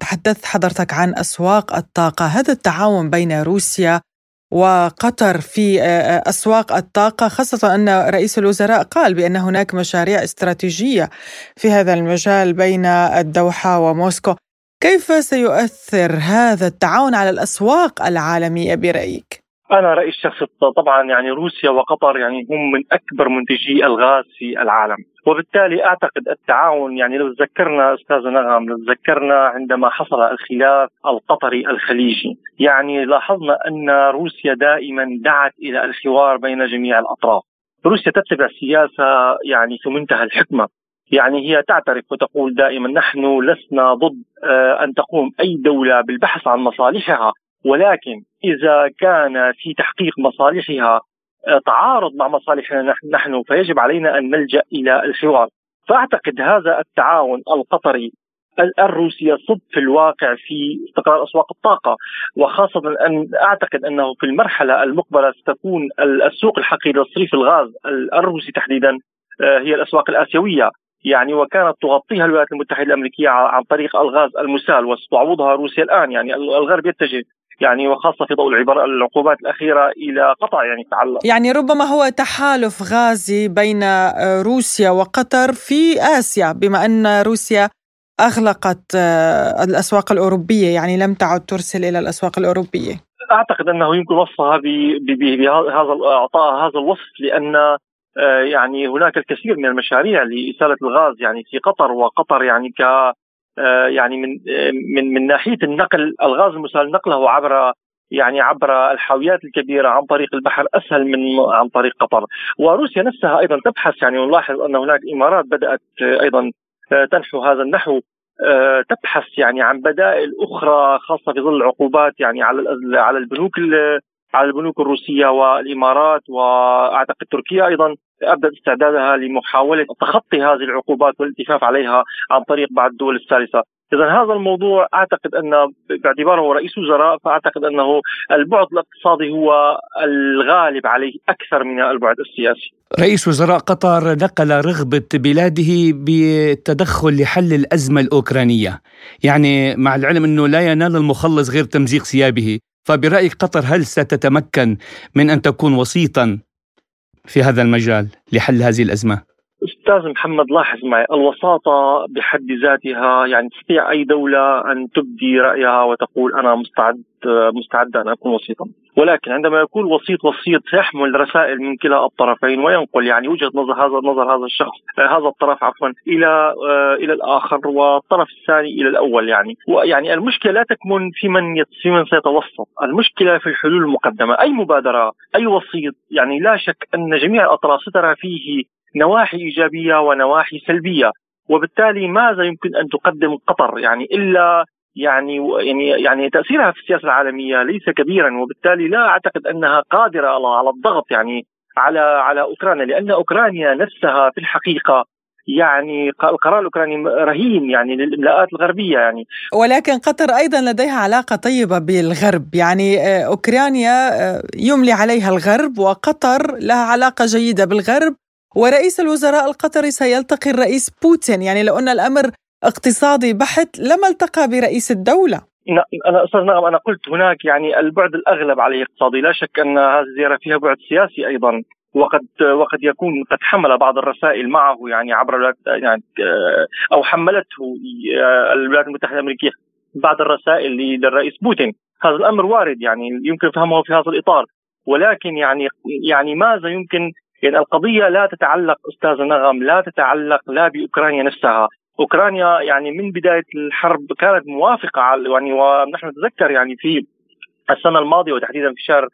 S3: تحدثت حضرتك عن أسواق الطاقة، هذا التعاون بين روسيا وقطر في أسواق الطاقة خاصة أن رئيس الوزراء قال بأن هناك مشاريع استراتيجية في هذا المجال بين الدوحة وموسكو. كيف سيؤثر هذا التعاون على الأسواق العالمية برأيك؟
S9: أنا رأيي الشخصي طبعا يعني روسيا وقطر يعني هم من أكبر منتجي الغاز في العالم. وبالتالي أعتقد التعاون يعني لو تذكرنا أستاذ نغم لو تذكرنا عندما حصل الخلاف القطري الخليجي يعني لاحظنا أن روسيا دائما دعت إلى الحوار بين جميع الأطراف. روسيا تتبع سياسه يعني في منتهى الحكمة. يعني هي تعترف وتقول دائما نحن لسنا ضد آه، أن تقوم أي دولة بالبحث عن مصالحها. ولكن إذا كان في تحقيق مصالحها آه، تعارض مع مصالحنا نحن فيجب علينا أن نلجأ إلى الحوار. فأعتقد هذا التعاون القطري الروسي يصب في الواقع في استقرار أسواق الطاقة. وخاصة ان أعتقد أنه في المرحلة المقبلة ستكون السوق الحقيقي لتصريف الغاز الروسي تحديدا آه، هي الأسواق الآسيوية. يعني وكانت تغطيها الولايات المتحدة الأمريكية عن طريق الغاز المسال وستعوضها روسيا الآن. يعني الغرب يتجه يعني وخاصة في ضوء العبارة العقوبات الأخيرة إلى قطع يعني تعلق.
S3: يعني ربما هو تحالف غازي بين آه، روسيا وقطر في آسيا بما أن روسيا أغلقت آه، الأسواق الأوروبية يعني لم تعد ترسل إلى الأسواق الأوروبية.
S9: أعتقد أنه يمكن وصفها بهذا اعطاء هذا الوصف لأن يعني هناك الكثير من المشاريع لإسالة الغاز يعني في قطر وقطر يعني ك آه، يعني من آه، من من ناحية النقل الغاز المسال نقله عبر يعني عبر الحاويات الكبيرة عن طريق البحر أسهل من عن طريق قطر. وروسيا نفسها أيضا تبحث يعني نلاحظ أن هناك إمارات بدأت أيضا تنحو هذا النحو تبحث يعني عن بدائل أخرى خاصة في ظل العقوبات يعني على على البنوك على البنوك الروسية والإمارات وأعتقد تركيا أيضا ابدت استعدادها لمحاولة تخطي هذه العقوبات والالتفاف عليها عن طريق بعض الدول الثالثه. اذا هذا الموضوع أعتقد أن باعتباره رئيس وزراء فأعتقد أنه البعد الاقتصادي هو الغالب عليه أكثر من البعد السياسي.
S2: رئيس وزراء قطر نقل رغبة بلاده بالتدخل لحل الأزمة الأوكرانية، يعني مع العلم أنه لا ينال المخلص غير تمزيق ثيابه، فبرايك قطر هل ستتمكن من أن تكون وسيطا في هذا المجال لحل هذه الأزمة؟
S9: أستاذ محمد لاحظ معي الوساطة بحد ذاتها يعني تستطيع أي دولة أن تبدي رأيها وتقول أنا مستعد مستعد أن أكون وسيطا. ولكن عندما يكون وسيط وسيط يحمل رسائل من كلا الطرفين وينقل يعني وجهه نظر هذا نظر هذا الشخص هذا الطرف عفوا إلى إلى الآخر والطرف الثاني إلى الأول يعني. ويعني المشكلة لا تكمن في من في من سيتوسط. المشكلة في الحلول المقدمة. أي مبادرة أي وسيط يعني لا شك أن جميع الأطراف سترى فيه نواحي إيجابية ونواحي سلبية وبالتالي ماذا يمكن أن تقدم قطر؟ يعني إلا يعني يعني يعني تأثيرها في السياسة العالمية ليس كبيرا وبالتالي لا أعتقد أنها قادرة على الضغط يعني على على أوكرانيا لأن أوكرانيا نفسها في الحقيقة يعني القرار الأوكراني رهين يعني للاملاءات الغربية يعني.
S3: ولكن قطر أيضا لديها علاقة طيبة بالغرب. يعني آه، أوكرانيا آه، يملي عليها الغرب وقطر لها علاقة جيدة بالغرب. ورئيس الوزراء القطري سيلتقي الرئيس بوتين. يعني لو أن الأمر اقتصادي بحت لما ألتقى برئيس الدولة.
S9: أنا أستاذ نغم أنا قلت هناك يعني البعد الأغلب عليه اقتصادي. لا شك أن هذه الزيارة فيها بعد سياسي أيضا وقد وقد يكون قد حمل بعض الرسائل معه يعني عبر يعني أو حملته الولايات المتحدة الأمريكية بعض الرسائل للرئيس بوتين. هذا الأمر وارد يعني يمكن فهمه في هذا الإطار. ولكن يعني يعني ماذا يمكن يعني القضية لا تتعلق أستاذ نغم لا تتعلق لا بأوكرانيا نفسها. أوكرانيا يعني من بداية الحرب كانت موافقة على يعني ونحن نتذكر يعني في السنة الماضية وتحديدا في شهر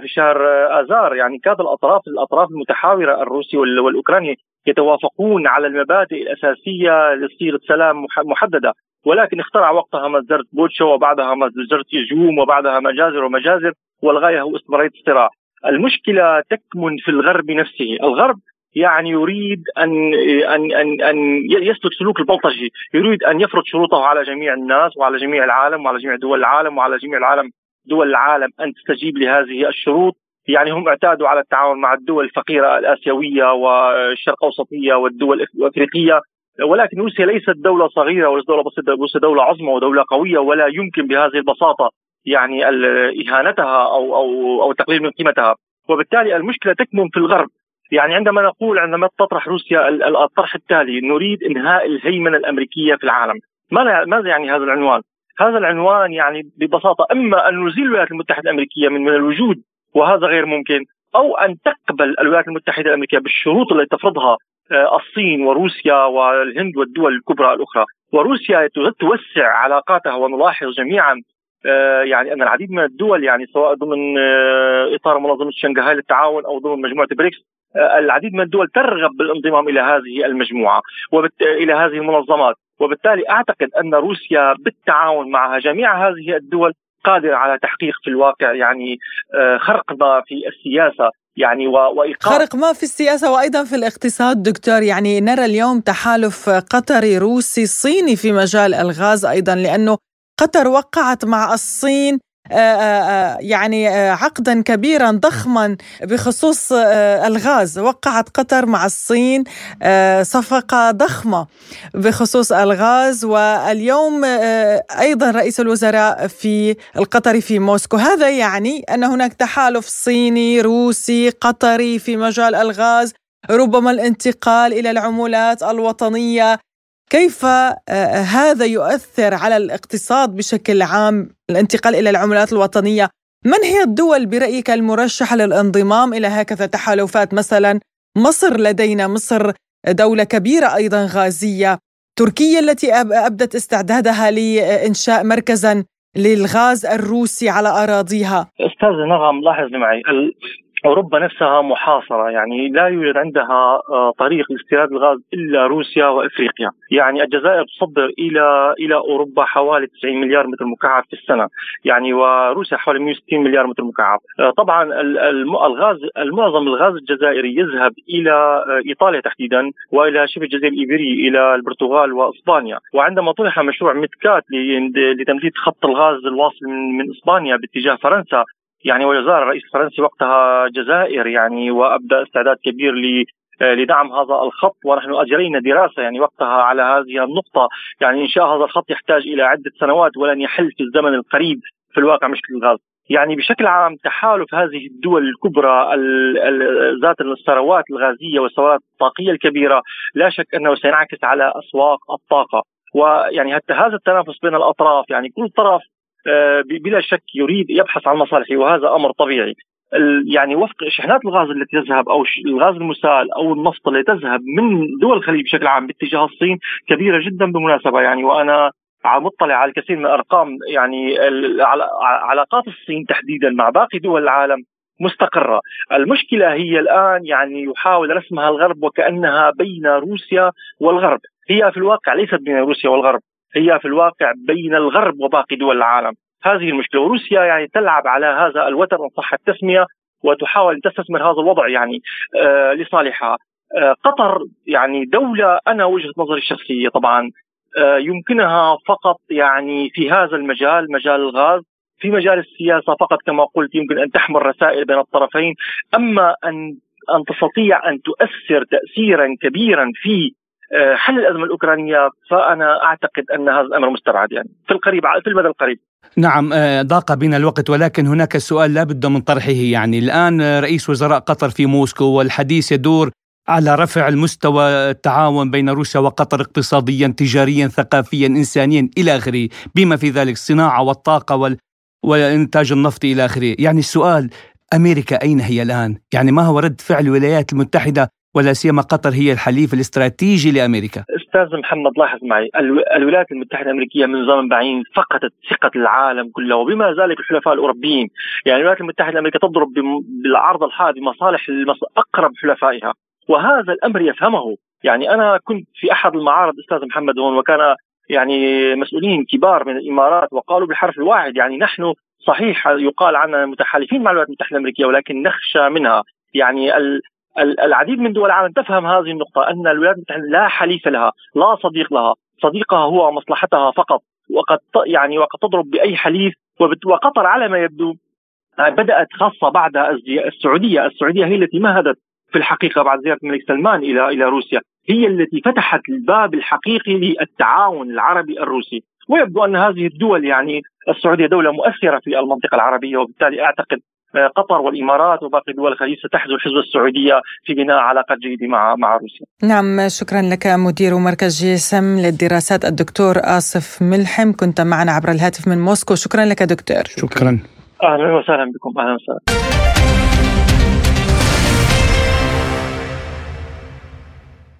S9: في شهر آذار يعني كاد الأطراف الأطراف المتحاورة الروسي والاوكراني يتوافقون على المبادئ الأساسية لصيغة سلام محددة. ولكن اخترع وقتها مجزره بوتشا وبعدها مجزره يجوم وبعدها مجازر ومجازر والغاية هو استمراريه الصراع المشكلة تكمن في الغرب نفسه، الغرب يعني يريد ان ان ان أن يسلك سلوك البلطجي، يريد أن يفرض شروطه على جميع الناس وعلى جميع العالم وعلى جميع دول العالم وعلى جميع العالم دول العالم أن تستجيب لهذه الشروط، يعني هم اعتادوا على التعاون مع الدول الفقيرة الآسيوية والشرق أوسطية والدول الإفريقية. ولكن روسيا ليست دولة صغيرة وليست دولة بسيطة روسيا دولة عظمى ودولة قوية ولا يمكن بهذه البساطة يعني إهانتها أو أو أو التقليل من قيمتها. وبالتالي المشكلة تكمن في الغرب. يعني عندما نقول عندما تطرح روسيا الطرح التالي نريد إنهاء الهيمنة الأمريكية في العالم. ماذا يعني هذا العنوان؟ هذا العنوان يعني ببساطة إما أن نزيل الولايات المتحدة الأمريكية من من الوجود وهذا غير ممكن أو أن تقبل الولايات المتحدة الأمريكية بالشروط التي تفرضها آه، الصين وروسيا والهند والدول الكبرى الأخرى. وروسيا توسع علاقاتها ونلاحظ جميعا يعني أن العديد من الدول يعني سواء ضمن آه، إطار منظمة شنغهاي للتعاون أو ضمن مجموعة بريكس آه، العديد من الدول ترغب بالانضمام إلى هذه المجموعة والى هذه المنظمات. وبالتالي أعتقد أن روسيا بالتعاون مع جميع هذه الدول قادرة على تحقيق في الواقع يعني خرق في السياسة يعني
S3: وإيقاف خرق ما في السياسة وأيضا في الاقتصاد دكتور. يعني نرى اليوم تحالف قطري روسي صيني في مجال الغاز أيضا لأنه قطر وقعت مع الصين آه، آه، آه، يعني عقدا كبيرا ضخما بخصوص الغاز. وقعت قطر مع الصين صفقة ضخمة بخصوص الغاز. واليوم أيضا رئيس الوزراء في القطري في موسكو. هذا يعني أن هناك تحالف صيني روسي قطري في مجال الغاز. ربما الانتقال إلى العمولات الوطنية كيف آه، هذا يؤثر على الاقتصاد بشكل عام الانتقال إلى العملات الوطنية؟ من هي الدول برأيك المرشحة للانضمام إلى هكذا تحالفات؟ مثلا مصر لدينا مصر دولة كبيرة أيضا غازية. تركيا التي أبدت استعدادها لإنشاء مركزا للغاز الروسي على أراضيها.
S9: أستاذ نغم لاحظ معي أوروبا نفسها محاصرة يعني لا يوجد عندها آه، طريق لاستيراد الغاز إلا روسيا وإفريقيا، يعني الجزائر تصدر إلى إلى أوروبا حوالي 90 مليار متر مكعب في السنة، يعني وروسيا حوالي 160 مليار متر مكعب، آه، طبعا الغاز المعظم الغاز الجزائري يذهب إلى آه، إيطاليا تحديدا وإلى شبه الجزيرة الايبيريه إلى البرتغال وإسبانيا، وعندما طرح مشروع متكات لتمديد خط الغاز الواصل من إسبانيا باتجاه فرنسا يعني وجزائر الرئيس الفرنسي وقتها جزائر يعني وأبدأ استعداد كبير ل آه، لدعم هذا الخط ونحن أجرينا دراسة يعني وقتها على هذه النقطة. يعني انشاء هذا الخط يحتاج إلى عدة سنوات ولن يحل في الزمن القريب في الواقع مشكله الغاز يعني بشكل عام تحالف هذه الدول الكبرى ذات الثروات الغازية والثروات الطاقية الكبيرة لا شك أنه سينعكس على أسواق الطاقة. ويعني حتى هذا التنافس بين الأطراف يعني كل طرف بلا شك يريد يبحث عن مصالحه وهذا أمر طبيعي. يعني وفق شحنات الغاز التي تذهب أو الغاز المسال أو النفط التي تذهب من دول الخليج بشكل عام باتجاه الصين كبيرة جدا بالمناسبه يعني وأنا مطلع على الكثير من الأرقام يعني علاقات الصين تحديدا مع باقي دول العالم مستقرة. المشكلة هي الآن يعني يحاول رسمها الغرب وكأنها بين روسيا والغرب. هي في الواقع ليست بين روسيا والغرب. هي في الواقع بين الغرب وباقي دول العالم. هذه المشكلة. وروسيا يعني تلعب على هذا الوتر إن صح التسميه وتحاول ان تستثمر هذا الوضع يعني آه لصالحها. آه قطر يعني دولة أنا وجهة نظري الشخصية طبعا آه يمكنها فقط يعني في هذا المجال مجال الغاز في مجال السياسة فقط كما قلت يمكن أن تحمل رسائل بين الطرفين. أما أن أن تستطيع أن تؤثر تاثيرا كبيرا في حل الأزمة الأوكرانية فأنا أعتقد أن هذا الأمر مستبعد يعني في القريب في المدى القريب.
S2: نعم آه، ضاق بنا الوقت ولكن هناك سؤال لا بد من طرحه يعني. الآن رئيس وزراء قطر في موسكو والحديث يدور على رفع المستوى التعاون بين روسيا وقطر اقتصاديا تجاريا ثقافيا إنسانيا إلى آخره. بما في ذلك الصناعة والطاقة وال... والإنتاج النفطي إلى آخره. يعني السؤال أمريكا أين هي الآن؟ يعني ما هو رد فعل الولايات المتحدة ولا سيما قطر هي الحليف الاستراتيجي لأمريكا.
S9: أستاذ محمد لاحظ معي الولايات المتحدة الأمريكية من زمن بعيد فقدت ثقة العالم كله وبما ذلك الحلفاء الأوروبيين، يعني الولايات المتحدة الأمريكية تضرب بالعرض الحاد بمصالح أقرب حلفائها وهذا الأمر يفهمه، يعني أنا كنت في أحد المعارض أستاذ محمد هون وكان يعني مسؤولين كبار من الإمارات وقالوا بالحرف الواحد يعني نحن صحيح يقال عنا متحالفين مع الولايات المتحدة الأمريكية ولكن نخشى منها. يعني العديد من دول العالم تفهم هذه النقطة أن الولايات المتحدة لا حليف لها لا صديق لها. صديقها هو مصلحتها فقط. وقد يعني وقد تضرب بأي حليف وقطر على ما يبدو. آه، بدأت خاصة بعد السعودية. السعودية هي التي مهدت في الحقيقة بعد زيارة الملك سلمان إلى إلى روسيا. هي التي فتحت الباب الحقيقي للتعاون العربي الروسي. ويبدو أن هذه الدول يعني السعودية دولة مؤثرة في المنطقة العربية وبالتالي أعتقد قطر والإمارات وباقي دول الخليج ستحذو حذو السعوديه في بناء علاقات جيده مع مع روسيا.
S3: نعم شكرا لك مدير مركز جي اس ام للدراسات الدكتور آصف ملحم كنت معنا عبر الهاتف من موسكو شكرا لك دكتور.
S2: شكرا.
S9: أهلا وسهلا بكم أهلا وسهلا.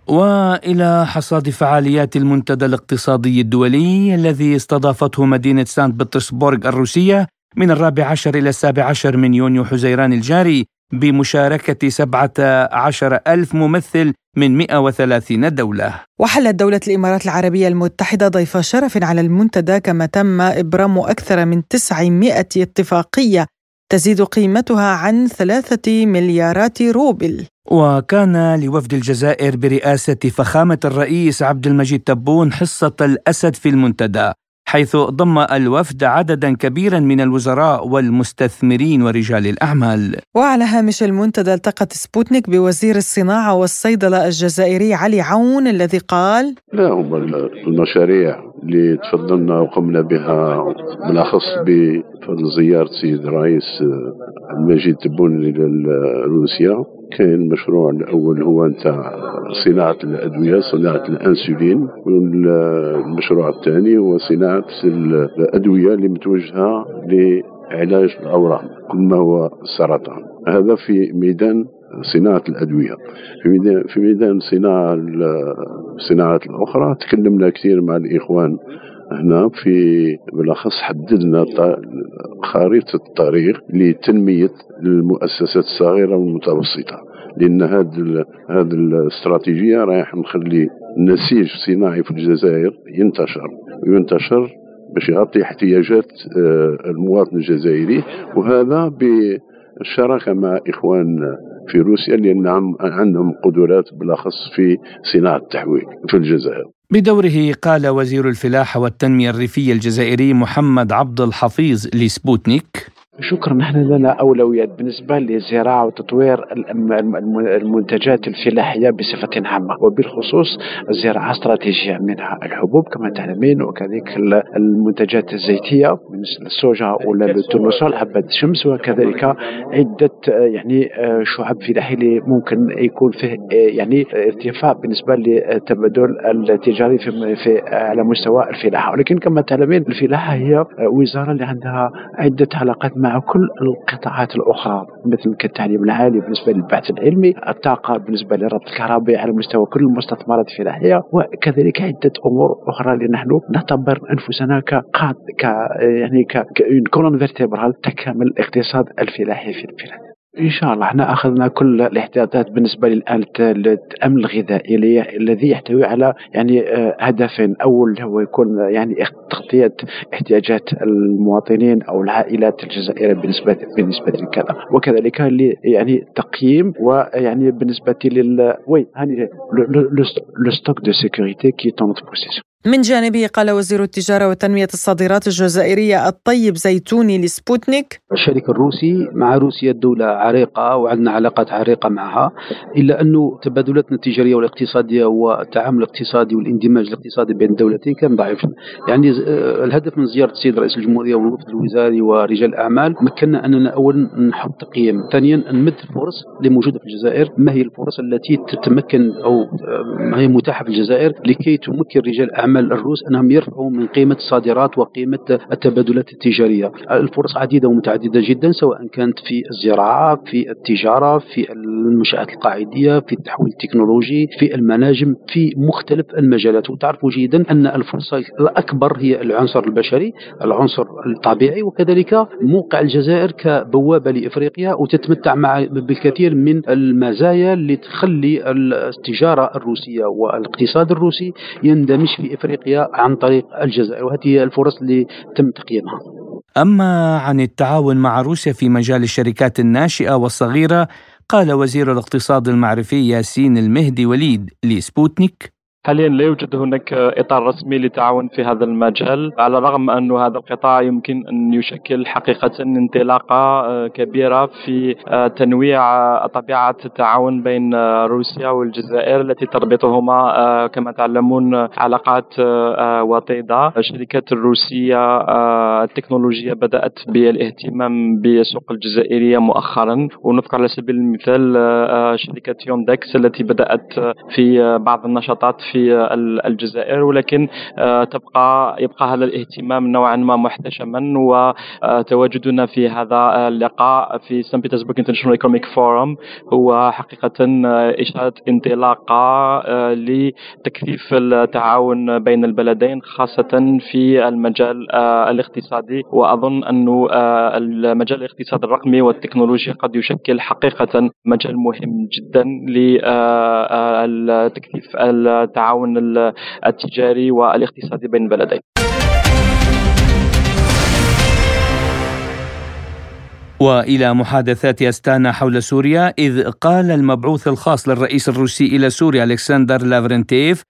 S2: وإلى حصاد فعاليات المنتدى الاقتصادي الدولي الذي استضافته مدينة سانت بطرسبورغ الروسية من الرابع عشر إلى السابع عشر من يونيو حزيران الجاري بمشاركة سبعة عشر ألف ممثل من 130 دولة.
S3: وحلت دولة الإمارات العربية المتحدة ضيف شرف على المنتدى كما تم إبرام أكثر من 900 اتفاقية تزيد قيمتها عن ثلاثة مليارات روبل.
S2: وكان لوفد الجزائر برئاسة فخامة الرئيس عبد المجيد تبون حصة الأسد في المنتدى. حيث ضم الوفد عددا كبيرا من الوزراء والمستثمرين ورجال الأعمال.
S3: وعلى هامش المنتدى التقت سبوتنيك بوزير الصناعة والصيدلة الجزائري علي عون الذي قال
S10: لا هم المشاريع. اللي تفضلنا وقمنا بها بالأخص بفضل زيارة سيد الرئيس المجيد تبون إلى روسيا كان المشروع الأول هو نتاع صناعة الأدوية صناعة الأنسولين والمشروع الثاني هو صناعة الأدوية اللي متوجهة لعلاج الأورام كل ما هو السرطان هذا في ميدان صناعة الأدوية. في ميدان صناعة الصناعات الأخرى تكلمنا كثير مع الإخوان هنا في بالأخص حددنا خريطة الطريق لتنمية المؤسسات الصغيرة والمتوسطة. لأن هذه هذه الاستراتيجية رايح نخلي النسيج الصناعي في الجزائر ينتشر. وينتشر باش يغطي احتياجات آه، المواطن الجزائري. وهذا بالشراكه مع إخوان في روسيا لأن عندهم قدرات بالأخص في صناعة التحويل في الجزائر.
S2: بدوره قال وزير الفلاحة والتنمية الريفية الجزائري محمد عبد الحفيظ لسبوتنيك
S11: شكرا. نحن لنا أولويات بالنسبة للزراعة وتطوير المنتجات الفلاحية بصفة عامة وبالخصوص الزراعة استراتيجية منها الحبوب كما تعلمين وكذلك المنتجات الزيتية من السوجا ولا التورنسول حبة الشمس وكذلك عدة يعني شعب فلاحية ممكن يكون فيه يعني ارتفاع بالنسبة للتبادل التجاري في, في على مستوى الفلاحة. ولكن كما تعلمين الفلاحة هي وزارة اللي عندها عدة علاقات مع كل القطاعات الأخرى مثل كالتعليم العالي بالنسبة للبحث العلمي الطاقة بالنسبة للربط الكهربائي على مستوى كل المستثمرات الفلاحية وكذلك عدة أمور أخرى اللي نحن نعتبر أنفسنا كقاط ك يعني ك تكامل الاقتصاد الفلاحي في البلاد. ان شاء الله إحنا أخذنا كل الاحتياطات بالنسبة للان الأمن الغذائي الذي يحتوي على يعني آه، هدفين. أول هو يكون يعني تغطية احتياجات المواطنين أو العائلات الجزائرية بالنسبة بالنسبة لكذا وكذلك يعني تقييم ويعني بالنسبة لل ويعني le stock de sécurité qui est en progression
S3: من جانبه قال وزير التجارة وتنمية الصادرات الجزائرية الطيب زيتوني لسبوتنيك.
S12: الشريك الروسي مع روسيا دولة عريقة وعندنا علاقات عريقة معها إلا أنه تبادلاتنا التجارية والاقتصادية والتعامل الاقتصادي والاندماج الاقتصادي بين الدولتين كان ضعيف. يعني آه، الهدف من زيارة السيد رئيس الجمهورية والوفد الوزاري ورجال الأعمال مكننا أننا أولا نحط تقييم ثانيا نمد الفرص اللي موجودة في الجزائر. ما هي الفرص التي تتمكن أو آه، ما هي متاحة في الجزائر لكي تمكن رجال الأعمال يعمل الروس أنهم يرفعوا من قيمة الصادرات وقيمة التبادلات التجارية. الفرص عديدة ومتعددة جدا سواء كانت في الزراعة في التجارة في المنشآت القاعدية في التحويل التكنولوجي في المناجم في مختلف المجالات. وتعرفوا جيدا أن الفرصة الأكبر هي العنصر البشري العنصر الطبيعي وكذلك موقع الجزائر كبوابة لإفريقيا وتتمتع مع بالكثير من المزايا اللي تخلي التجارة الروسية والإقتصاد الروسي يندمج في أفريقيا عن طريق الجزائر وهذه هي الفرص اللي تم تقييمها.
S2: أما عن التعاون مع روسيا في مجال الشركات الناشئة والصغيرة قال وزير الاقتصاد المعرفي ياسين المهدي وليد لسبوتنيك
S13: حاليا لا يوجد هناك إطار رسمي للتعاون في هذا المجال؟ على الرغم أن هذا القطاع يمكن أن يشكل حقيقة انطلاقة آه، كبيرة في آه، تنويع آه، طبيعة التعاون بين روسيا والجزائر التي تربطهما كما تعلمون علاقات وطيدة. الشركات الروسية التكنولوجية بدأت بالاهتمام بالسوق الجزائرية مؤخرا. ونذكر على سبيل المثال شركة Yandex التي بدأت في بعض النشاطات في الجزائر ولكن آه، تبقى يبقى هذا الاهتمام نوعا ما محتشما وتواجدنا في هذا اللقاء في Saint Petersburg International Economic Forum هو حقيقة آه، اشاره انطلاقة آه، لتكثيف التعاون بين البلدين خاصة في المجال الاقتصادي. وأظن انه المجال الاقتصاد الرقمي والتكنولوجيا قد يشكل حقيقة مجال مهم جدا لتكثيف التعاون التجاري والاقتصادي بين البلدين
S2: وإلى محادثات أستانا حول سوريا إذ قال المبعوث الخاص للرئيس الروسي إلى سوريا ألكسندر لافرنتيف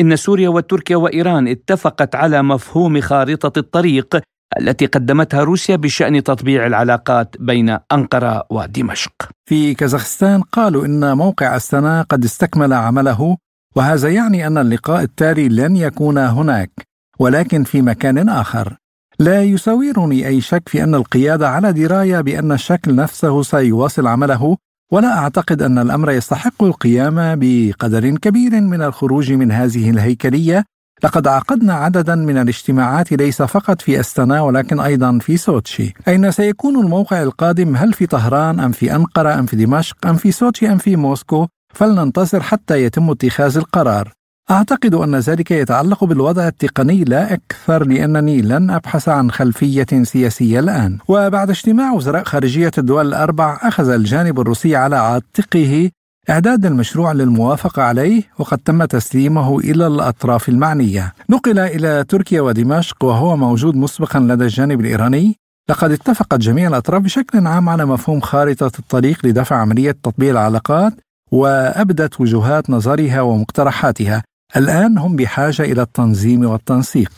S2: إن سوريا وتركيا وإيران اتفقت على مفهوم خارطة الطريق التي قدمتها روسيا بشأن تطبيع العلاقات بين أنقرة ودمشق.
S5: في كازاخستان قالوا إن موقع أستانا قد استكمل عمله وهذا يعني أن اللقاء التالي لن يكون هناك ولكن في مكان آخر. لا يساورني أي شك في أن القيادة على دراية بأن الشكل نفسه سيواصل عمله ولا أعتقد أن الأمر يستحق القيام بقدر كبير من الخروج من هذه الهيكلية. لقد عقدنا عددا من الاجتماعات ليس فقط في أستنا ولكن أيضا في سوتشي. أين سيكون الموقع القادم؟ هل في طهران أم في أنقرة أم في دمشق أم في سوتشي أم في موسكو؟ فلننتظر حتى يتم اتخاذ القرار أعتقد أن ذلك يتعلق بالوضع التقني لا أكثر لأنني لن أبحث عن خلفية سياسية الآن وبعد اجتماع وزراء خارجية الدول الأربع أخذ الجانب الروسي على عاتقه إعداد المشروع للموافقة عليه وقد تم تسليمه إلى الأطراف المعنية. نقل إلى تركيا ودمشق وهو موجود مسبقا لدى الجانب الإيراني. لقد اتفقت جميع الأطراف بشكل عام على مفهوم خارطة الطريق لدفع عملية تطبيع العلاقات وأبدت وجهات نظرها ومقترحاتها. الآن هم بحاجة إلى التنظيم والتنسيق.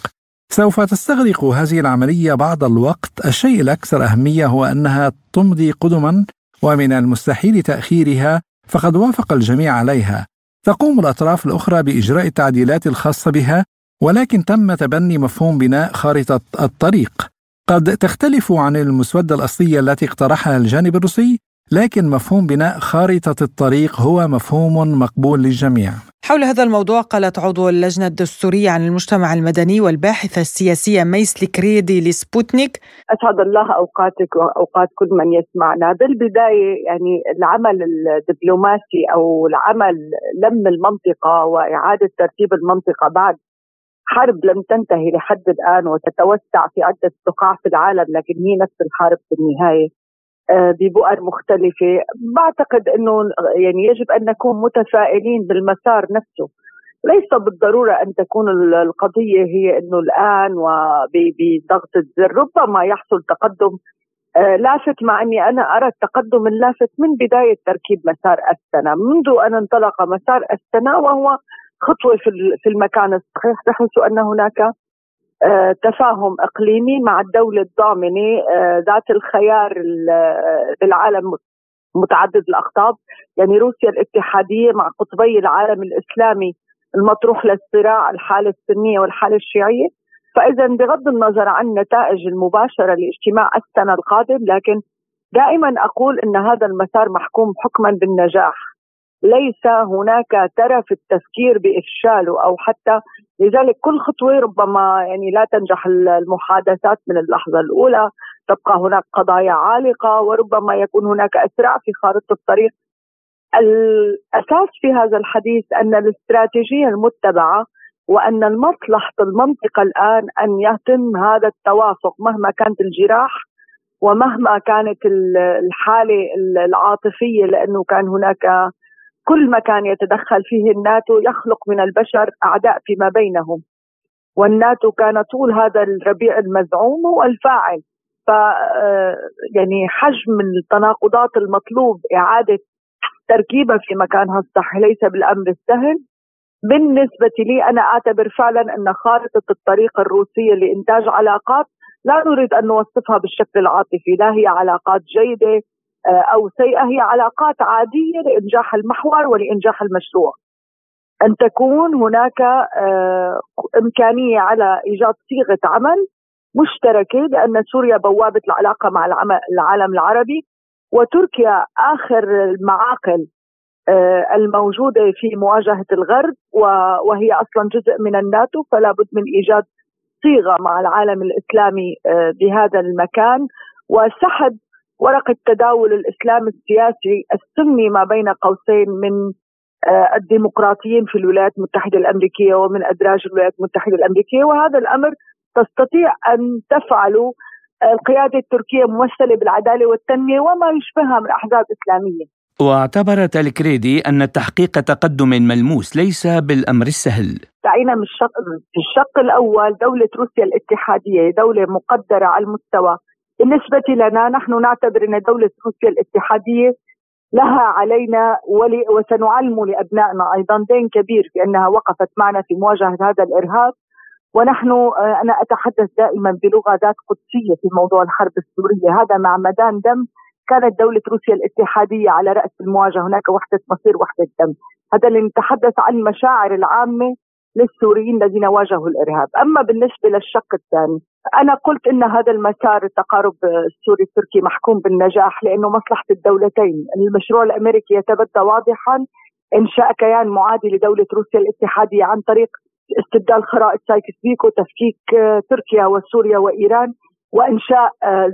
S5: سوف تستغرق هذه العملية بعض الوقت. الشيء الأكثر أهمية هو أنها تمضي قدما ومن المستحيل تأخيرها فقد وافق الجميع عليها. تقوم الأطراف الأخرى بإجراء التعديلات الخاصة بها ولكن تم تبني مفهوم بناء خارطة الطريق. قد تختلف عن المسودة الأصلية التي اقترحها الجانب الروسي. لكن مفهوم بناء خارطة الطريق هو مفهوم مقبول للجميع.
S3: حول هذا الموضوع قالت عضو اللجنة الدستورية عن المجتمع المدني والباحثة السياسية ميس لكريدي لسبوتنيك.
S14: أسعد الله أوقاتك وأوقات كل من يسمعنا. بالبداية يعني العمل الدبلوماسي أو العمل لم المنطقة وإعادة ترتيب المنطقة بعد حرب لم تنتهي لحد الآن وتتوسع في عدة بقاع في العالم لكن هي نفس الحرب في النهاية. ببؤر مختلفة. بعتقد أنه يعني يجب أن نكون متفائلين بالمسار نفسه. ليس بالضرورة أن تكون القضية هي أنه الآن وبضغط الزر. ربما يحصل تقدم. آه، لافت مع أني أنا أرى التقدم اللافت من بداية تركيب مسار السنة منذ أن انطلق مسار السنة وهو خطوة في المكان الصحيح بحيث أن هناك آه، تفاهم إقليمي مع الدولة الضامنة آه، ذات الخيار بالعالم متعدد الأقطاب. يعني روسيا الاتحادية مع قطبي العالم الإسلامي المطروح للصراع الحالة السنية والحالة الشيعية. فإذا بغض النظر عن النتائج المباشرة لاجتماع السنة القادم لكن دائما أقول إن هذا المسار محكوم حكما بالنجاح. ليس هناك ترى في التفكير بإفشاله أو حتى لذلك كل خطوة ربما يعني لا تنجح المحادثات من اللحظة الأولى تبقى هناك قضايا عالقة وربما يكون هناك اسراع في خارطة الطريق. الأساس في هذا الحديث أن الاستراتيجية المتبعة وأن المصلحة المنطقة الآن أن يتم هذا التوافق مهما كانت الجراح ومهما كانت الحالة العاطفية لأنه كان هناك كل مكان يتدخل فيه الناتو يخلق من البشر أعداء فيما بينهم. والناتو كان طول هذا الربيع المزعوم هو الفاعل ف آه، يعني حجم التناقضات المطلوب إعادة تركيبها في مكانها الصح ليس بالأمر السهل. بالنسبة لي أنا أعتبر فعلا أن خارطة الطريق الروسية لإنتاج علاقات لا نريد أن نوصفها بالشكل العاطفي لا هي علاقات جيدة آه، أو سيئة هي علاقات عادية لإنجاح المحور ولإنجاح المشروع. أن تكون هناك آه، إمكانية على إيجاد صيغة عمل مشتركة لأن سوريا بوابة العلاقة مع العالم العربي وتركيا آخر المعاقل آه، الموجودة في مواجهة الغرب وهي أصلا جزء من الناتو فلا بد من إيجاد صيغة مع العالم الإسلامي بهذا المكان وسحب ورقة تداول الإسلام السياسي السني ما بين قوسين من آه، الديمقراطيين في الولايات المتحدة الأمريكية ومن أدراج الولايات المتحدة الأمريكية. وهذا الأمر تستطيع أن تفعله القيادة التركية ممثلة بالعدالة والتنمية وما يشبهها من أحزاب إسلامية.
S2: واعتبرت الكريدي أن تحقيق تقدم ملموس ليس بالأمر السهل.
S14: دعينا من الشق في الشق الأول دولة روسيا الاتحادية دولة مقدرة على المستوى بالنسبة لنا نحن نعتبر أن دولة روسيا الاتحادية لها علينا ولي وسنعلم لأبنائنا أيضا دين كبير في أنها وقفت معنا في مواجهة هذا الإرهاب. ونحن آه، أنا أتحدث دائما بلغة ذات قدسية في موضوع الحرب السورية. هذا مع مدان دم. كانت دولة روسيا الاتحادية على رأس المواجهة. هناك وحدة مصير وحدة دم. هذا اللي نتحدث عن المشاعر العامة للسوريين الذين واجهوا الإرهاب، أما بالنسبة للشق الثاني أنا قلت إن هذا المسار التقارب السوري التركي محكوم بالنجاح لأنه مصلحة الدولتين، المشروع الأمريكي يتبدى واضحا انشاء كيان معادي لدولة روسيا الاتحادية عن طريق استبدال خرائط سايكس بيكو تفكيك تركيا وسوريا وإيران وانشاء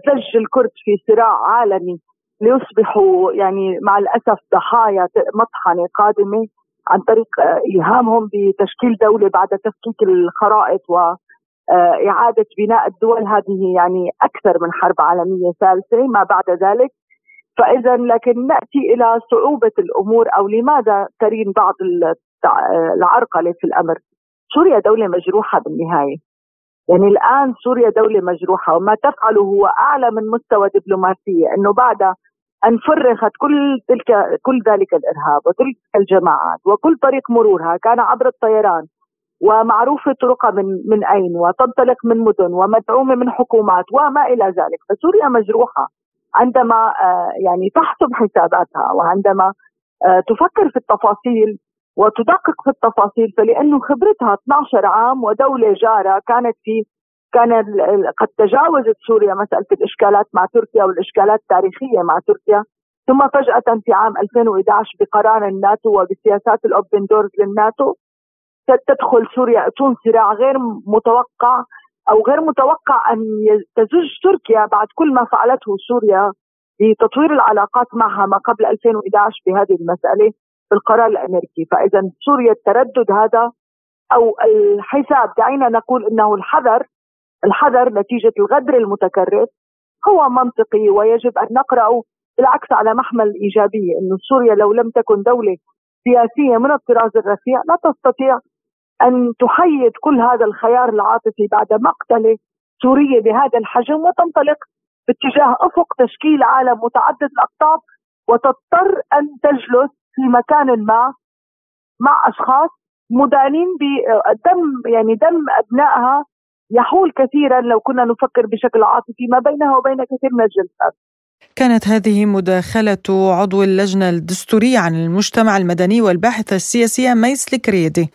S14: زج الكرد في صراع عالمي ليصبحوا يعني مع الأسف ضحايا مطحنة قادمة. عن طريق آه، إلهامهم بتشكيل دولة بعد تفكيك الخرائط وإعادة آه، بناء الدول. هذه يعني أكثر من حرب عالمية ثالثة ما بعد ذلك. فإذا لكن نأتي إلى صعوبة الأمور أو لماذا ترين بعض العرقلة في الأمر؟ سوريا دولة مجروحة بالنهاية. يعني الآن سوريا دولة مجروحة وما تفعله هو أعلى من مستوى دبلوماسية. أنه بعد أن فرغت كل تلك كل ذلك الإرهاب وتلك الجماعات وكل طريق مرورها كان عبر الطيران ومعروفة طرقها من من أين وتنطلق من مدن ومدعومة من حكومات وما إلى ذلك. فسوريا مجروحة عندما آه، يعني تحسب حساباتها وعندما آه، تفكر في التفاصيل وتدقق في التفاصيل فلأنه خبرتها 12 عام ودولة جارة كانت في كان قد تجاوزت سوريا مسألة الإشكالات مع تركيا والإشكالات التاريخية مع تركيا. ثم فجأة في عام 2011 بقرار الناتو وبسياسات الأوبن دورز للناتو تدخل سوريا تون صراع غير متوقع أو غير متوقع أن تزج تركيا بعد كل ما فعلته سوريا لتطوير العلاقات معها ما قبل 2011 بهذه المسألة بالقرار الأمريكي، فاذا سوريا التردد هذا أو الحساب دعينا نقول إنه الحذر الحذر نتيجة الغدر المتكرر هو منطقي ويجب أن نقراه بالعكس على محمل إيجابية إنه سوريا لو لم تكن دولة سياسية من الطراز الرفيع لا تستطيع أن تحيد كل هذا الخيار العاطفي بعد مقتلة سورية بهذا الحجم وتنطلق باتجاه أفق تشكيل عالم متعدد الأقطاب وتضطر أن تجلس في مكان ما مع أشخاص مدانين بدم يعني دم أبنائها يحول كثيرا لو كنا نفكر بشكل عاطفي ما بينها وبين كثير من الجلسات
S3: كانت هذه مداخلة عضو اللجنة الدستورية عن المجتمع المدني والباحثة السياسية ميس الكريدي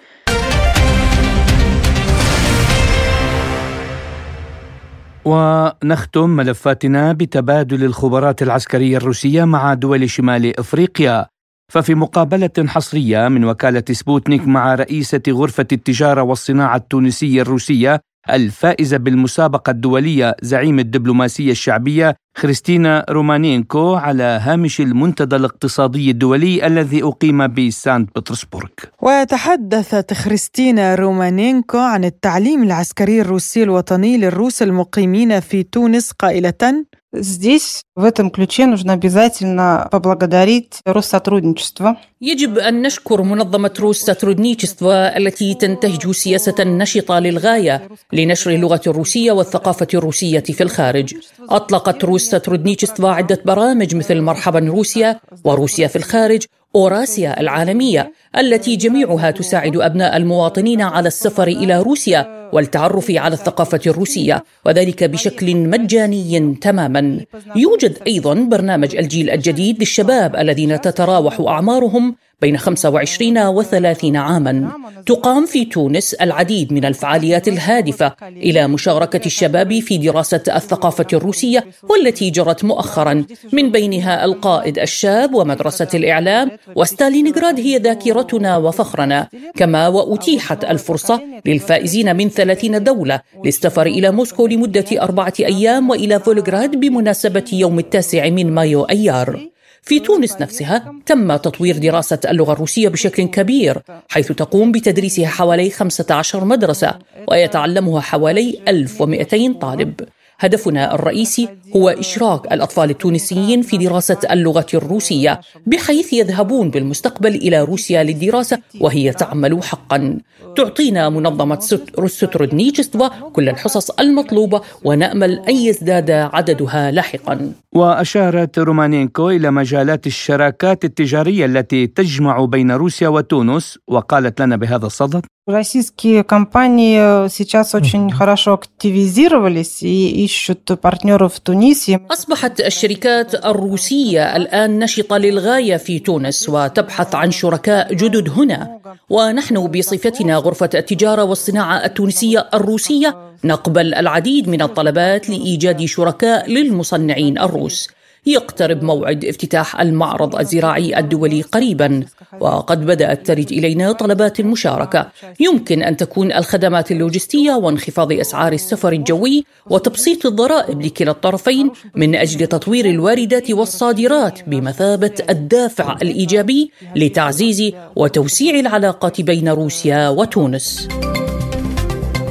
S2: ونختم ملفاتنا بتبادل الخبرات العسكرية الروسية مع دول شمال إفريقيا. ففي مقابلة حصرية من وكالة سبوتنيك مع رئيسة غرفة التجارة والصناعة التونسية الروسية الفائزة بالمسابقة الدولية زعيم الدبلوماسية الشعبية خريستينا رومانينكو على هامش المنتدى الاقتصادي الدولي الذي أقيم بسانت بطرسبورغ
S3: وتحدثت خريستينا رومانينكو عن التعليم العسكري الروسي الوطني للروس المقيمين في تونس قائلة
S15: Здесь, в этом ключе, нужно обязательно поблагодарить Россотрудничество.
S16: يجب أن نشكر منظمة روس ساترودنيتشستوا التي تنتهج سياسة نشطة للغاية لنشر اللغة الروسية والثقافة الروسية في الخارج. أطلقت روس ساترودنيتشستوا عدة برامج مثل مرحبا روسيا وروسيا في الخارج أوراسيا العالمية التي جميعها تساعد أبناء المواطنين على السفر إلى روسيا والتعرف على الثقافة الروسية وذلك بشكل مجاني تماما. يوجد أيضا برنامج الجيل الجديد للشباب الذين تتراوح أعمارهم بين 25 و 30 عاما. تقام في تونس العديد من الفعاليات الهادفة إلى مشاركة الشباب في دراسة الثقافة الروسية والتي جرت مؤخرا. من بينها القائد الشاب ومدرسة الإعلام وستالينغراد هي ذاكرتنا وفخرنا. كما وأتيحت الفرصة للفائزين من 30 دولة للسفر إلى موسكو لمدة أربعة أيام وإلى فولغراد بمناسبة يوم التاسع من مايو أيار. في تونس نفسها تم تطوير دراسة اللغة الروسية بشكل كبير حيث تقوم بتدريسها حوالي 15 مدرسة ويتعلمها حوالي 1200 طالب. هدفنا الرئيسي هو إشراك الأطفال التونسيين في دراسة اللغة الروسية بحيث يذهبون بالمستقبل إلى روسيا للدراسة وهي تعمل حقا. تعطينا منظمة سترودنيتشستوا كل الحصص المطلوبة ونأمل أن يزداد عددها لاحقا.
S2: وأشارت رومانينكو إلى مجالات الشراكات التجارية التي تجمع بين روسيا وتونس وقالت لنا بهذا الصدد
S15: Российские компании сейчас очень хорошо активизировались и ищут партнеров в Тунисе.
S16: أصبحت الشركات الروسية الآن نشطة للغاية في تونس وتبحث عن شركاء جدد هنا ونحن بصفتنا غرفة التجارة والصناعة التونسية الروسية نقبل العديد من الطلبات لإيجاد شركاء للمصنعين الروس يقترب موعد افتتاح المعرض الزراعي الدولي قريبا. وقد بدأت ترد إلينا طلبات المشاركة. يمكن أن تكون الخدمات اللوجستية وانخفاض أسعار السفر الجوي وتبسيط الضرائب لكلا الطرفين من أجل تطوير الواردات والصادرات بمثابة الدافع الإيجابي لتعزيز وتوسيع العلاقات بين روسيا وتونس.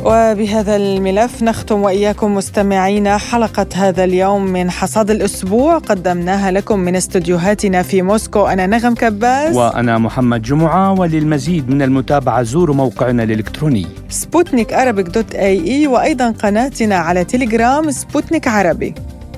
S3: وبهذا الملف نختم وإياكم مستمعينا حلقة هذا اليوم من حصاد الأسبوع. قدمناها لكم من استديوهاتنا في موسكو. أنا نغم كباس.
S2: وأنا محمد جمعة وللمزيد من المتابعة زوروا موقعنا الإلكتروني.
S3: سبوتنيك dot ae وأيضا قناتنا على تليجرام سبوتنيك عربي.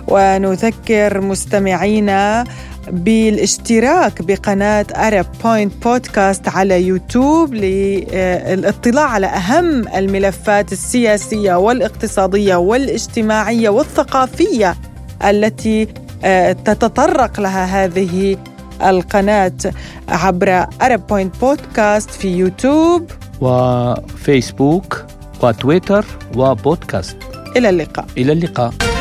S3: ونذكر مستمعينا بالاشتراك بقناة Arab Point Podcast على يوتيوب للاطلاع على أهم الملفات السياسية والاقتصادية والاجتماعية والثقافية التي آه، تتطرق لها هذه القناة عبر أرب بوينت بودكاست في يوتيوب.
S2: وفيسبوك وتويتر وبودكاست.
S3: إلى اللقاء.
S2: إلى اللقاء.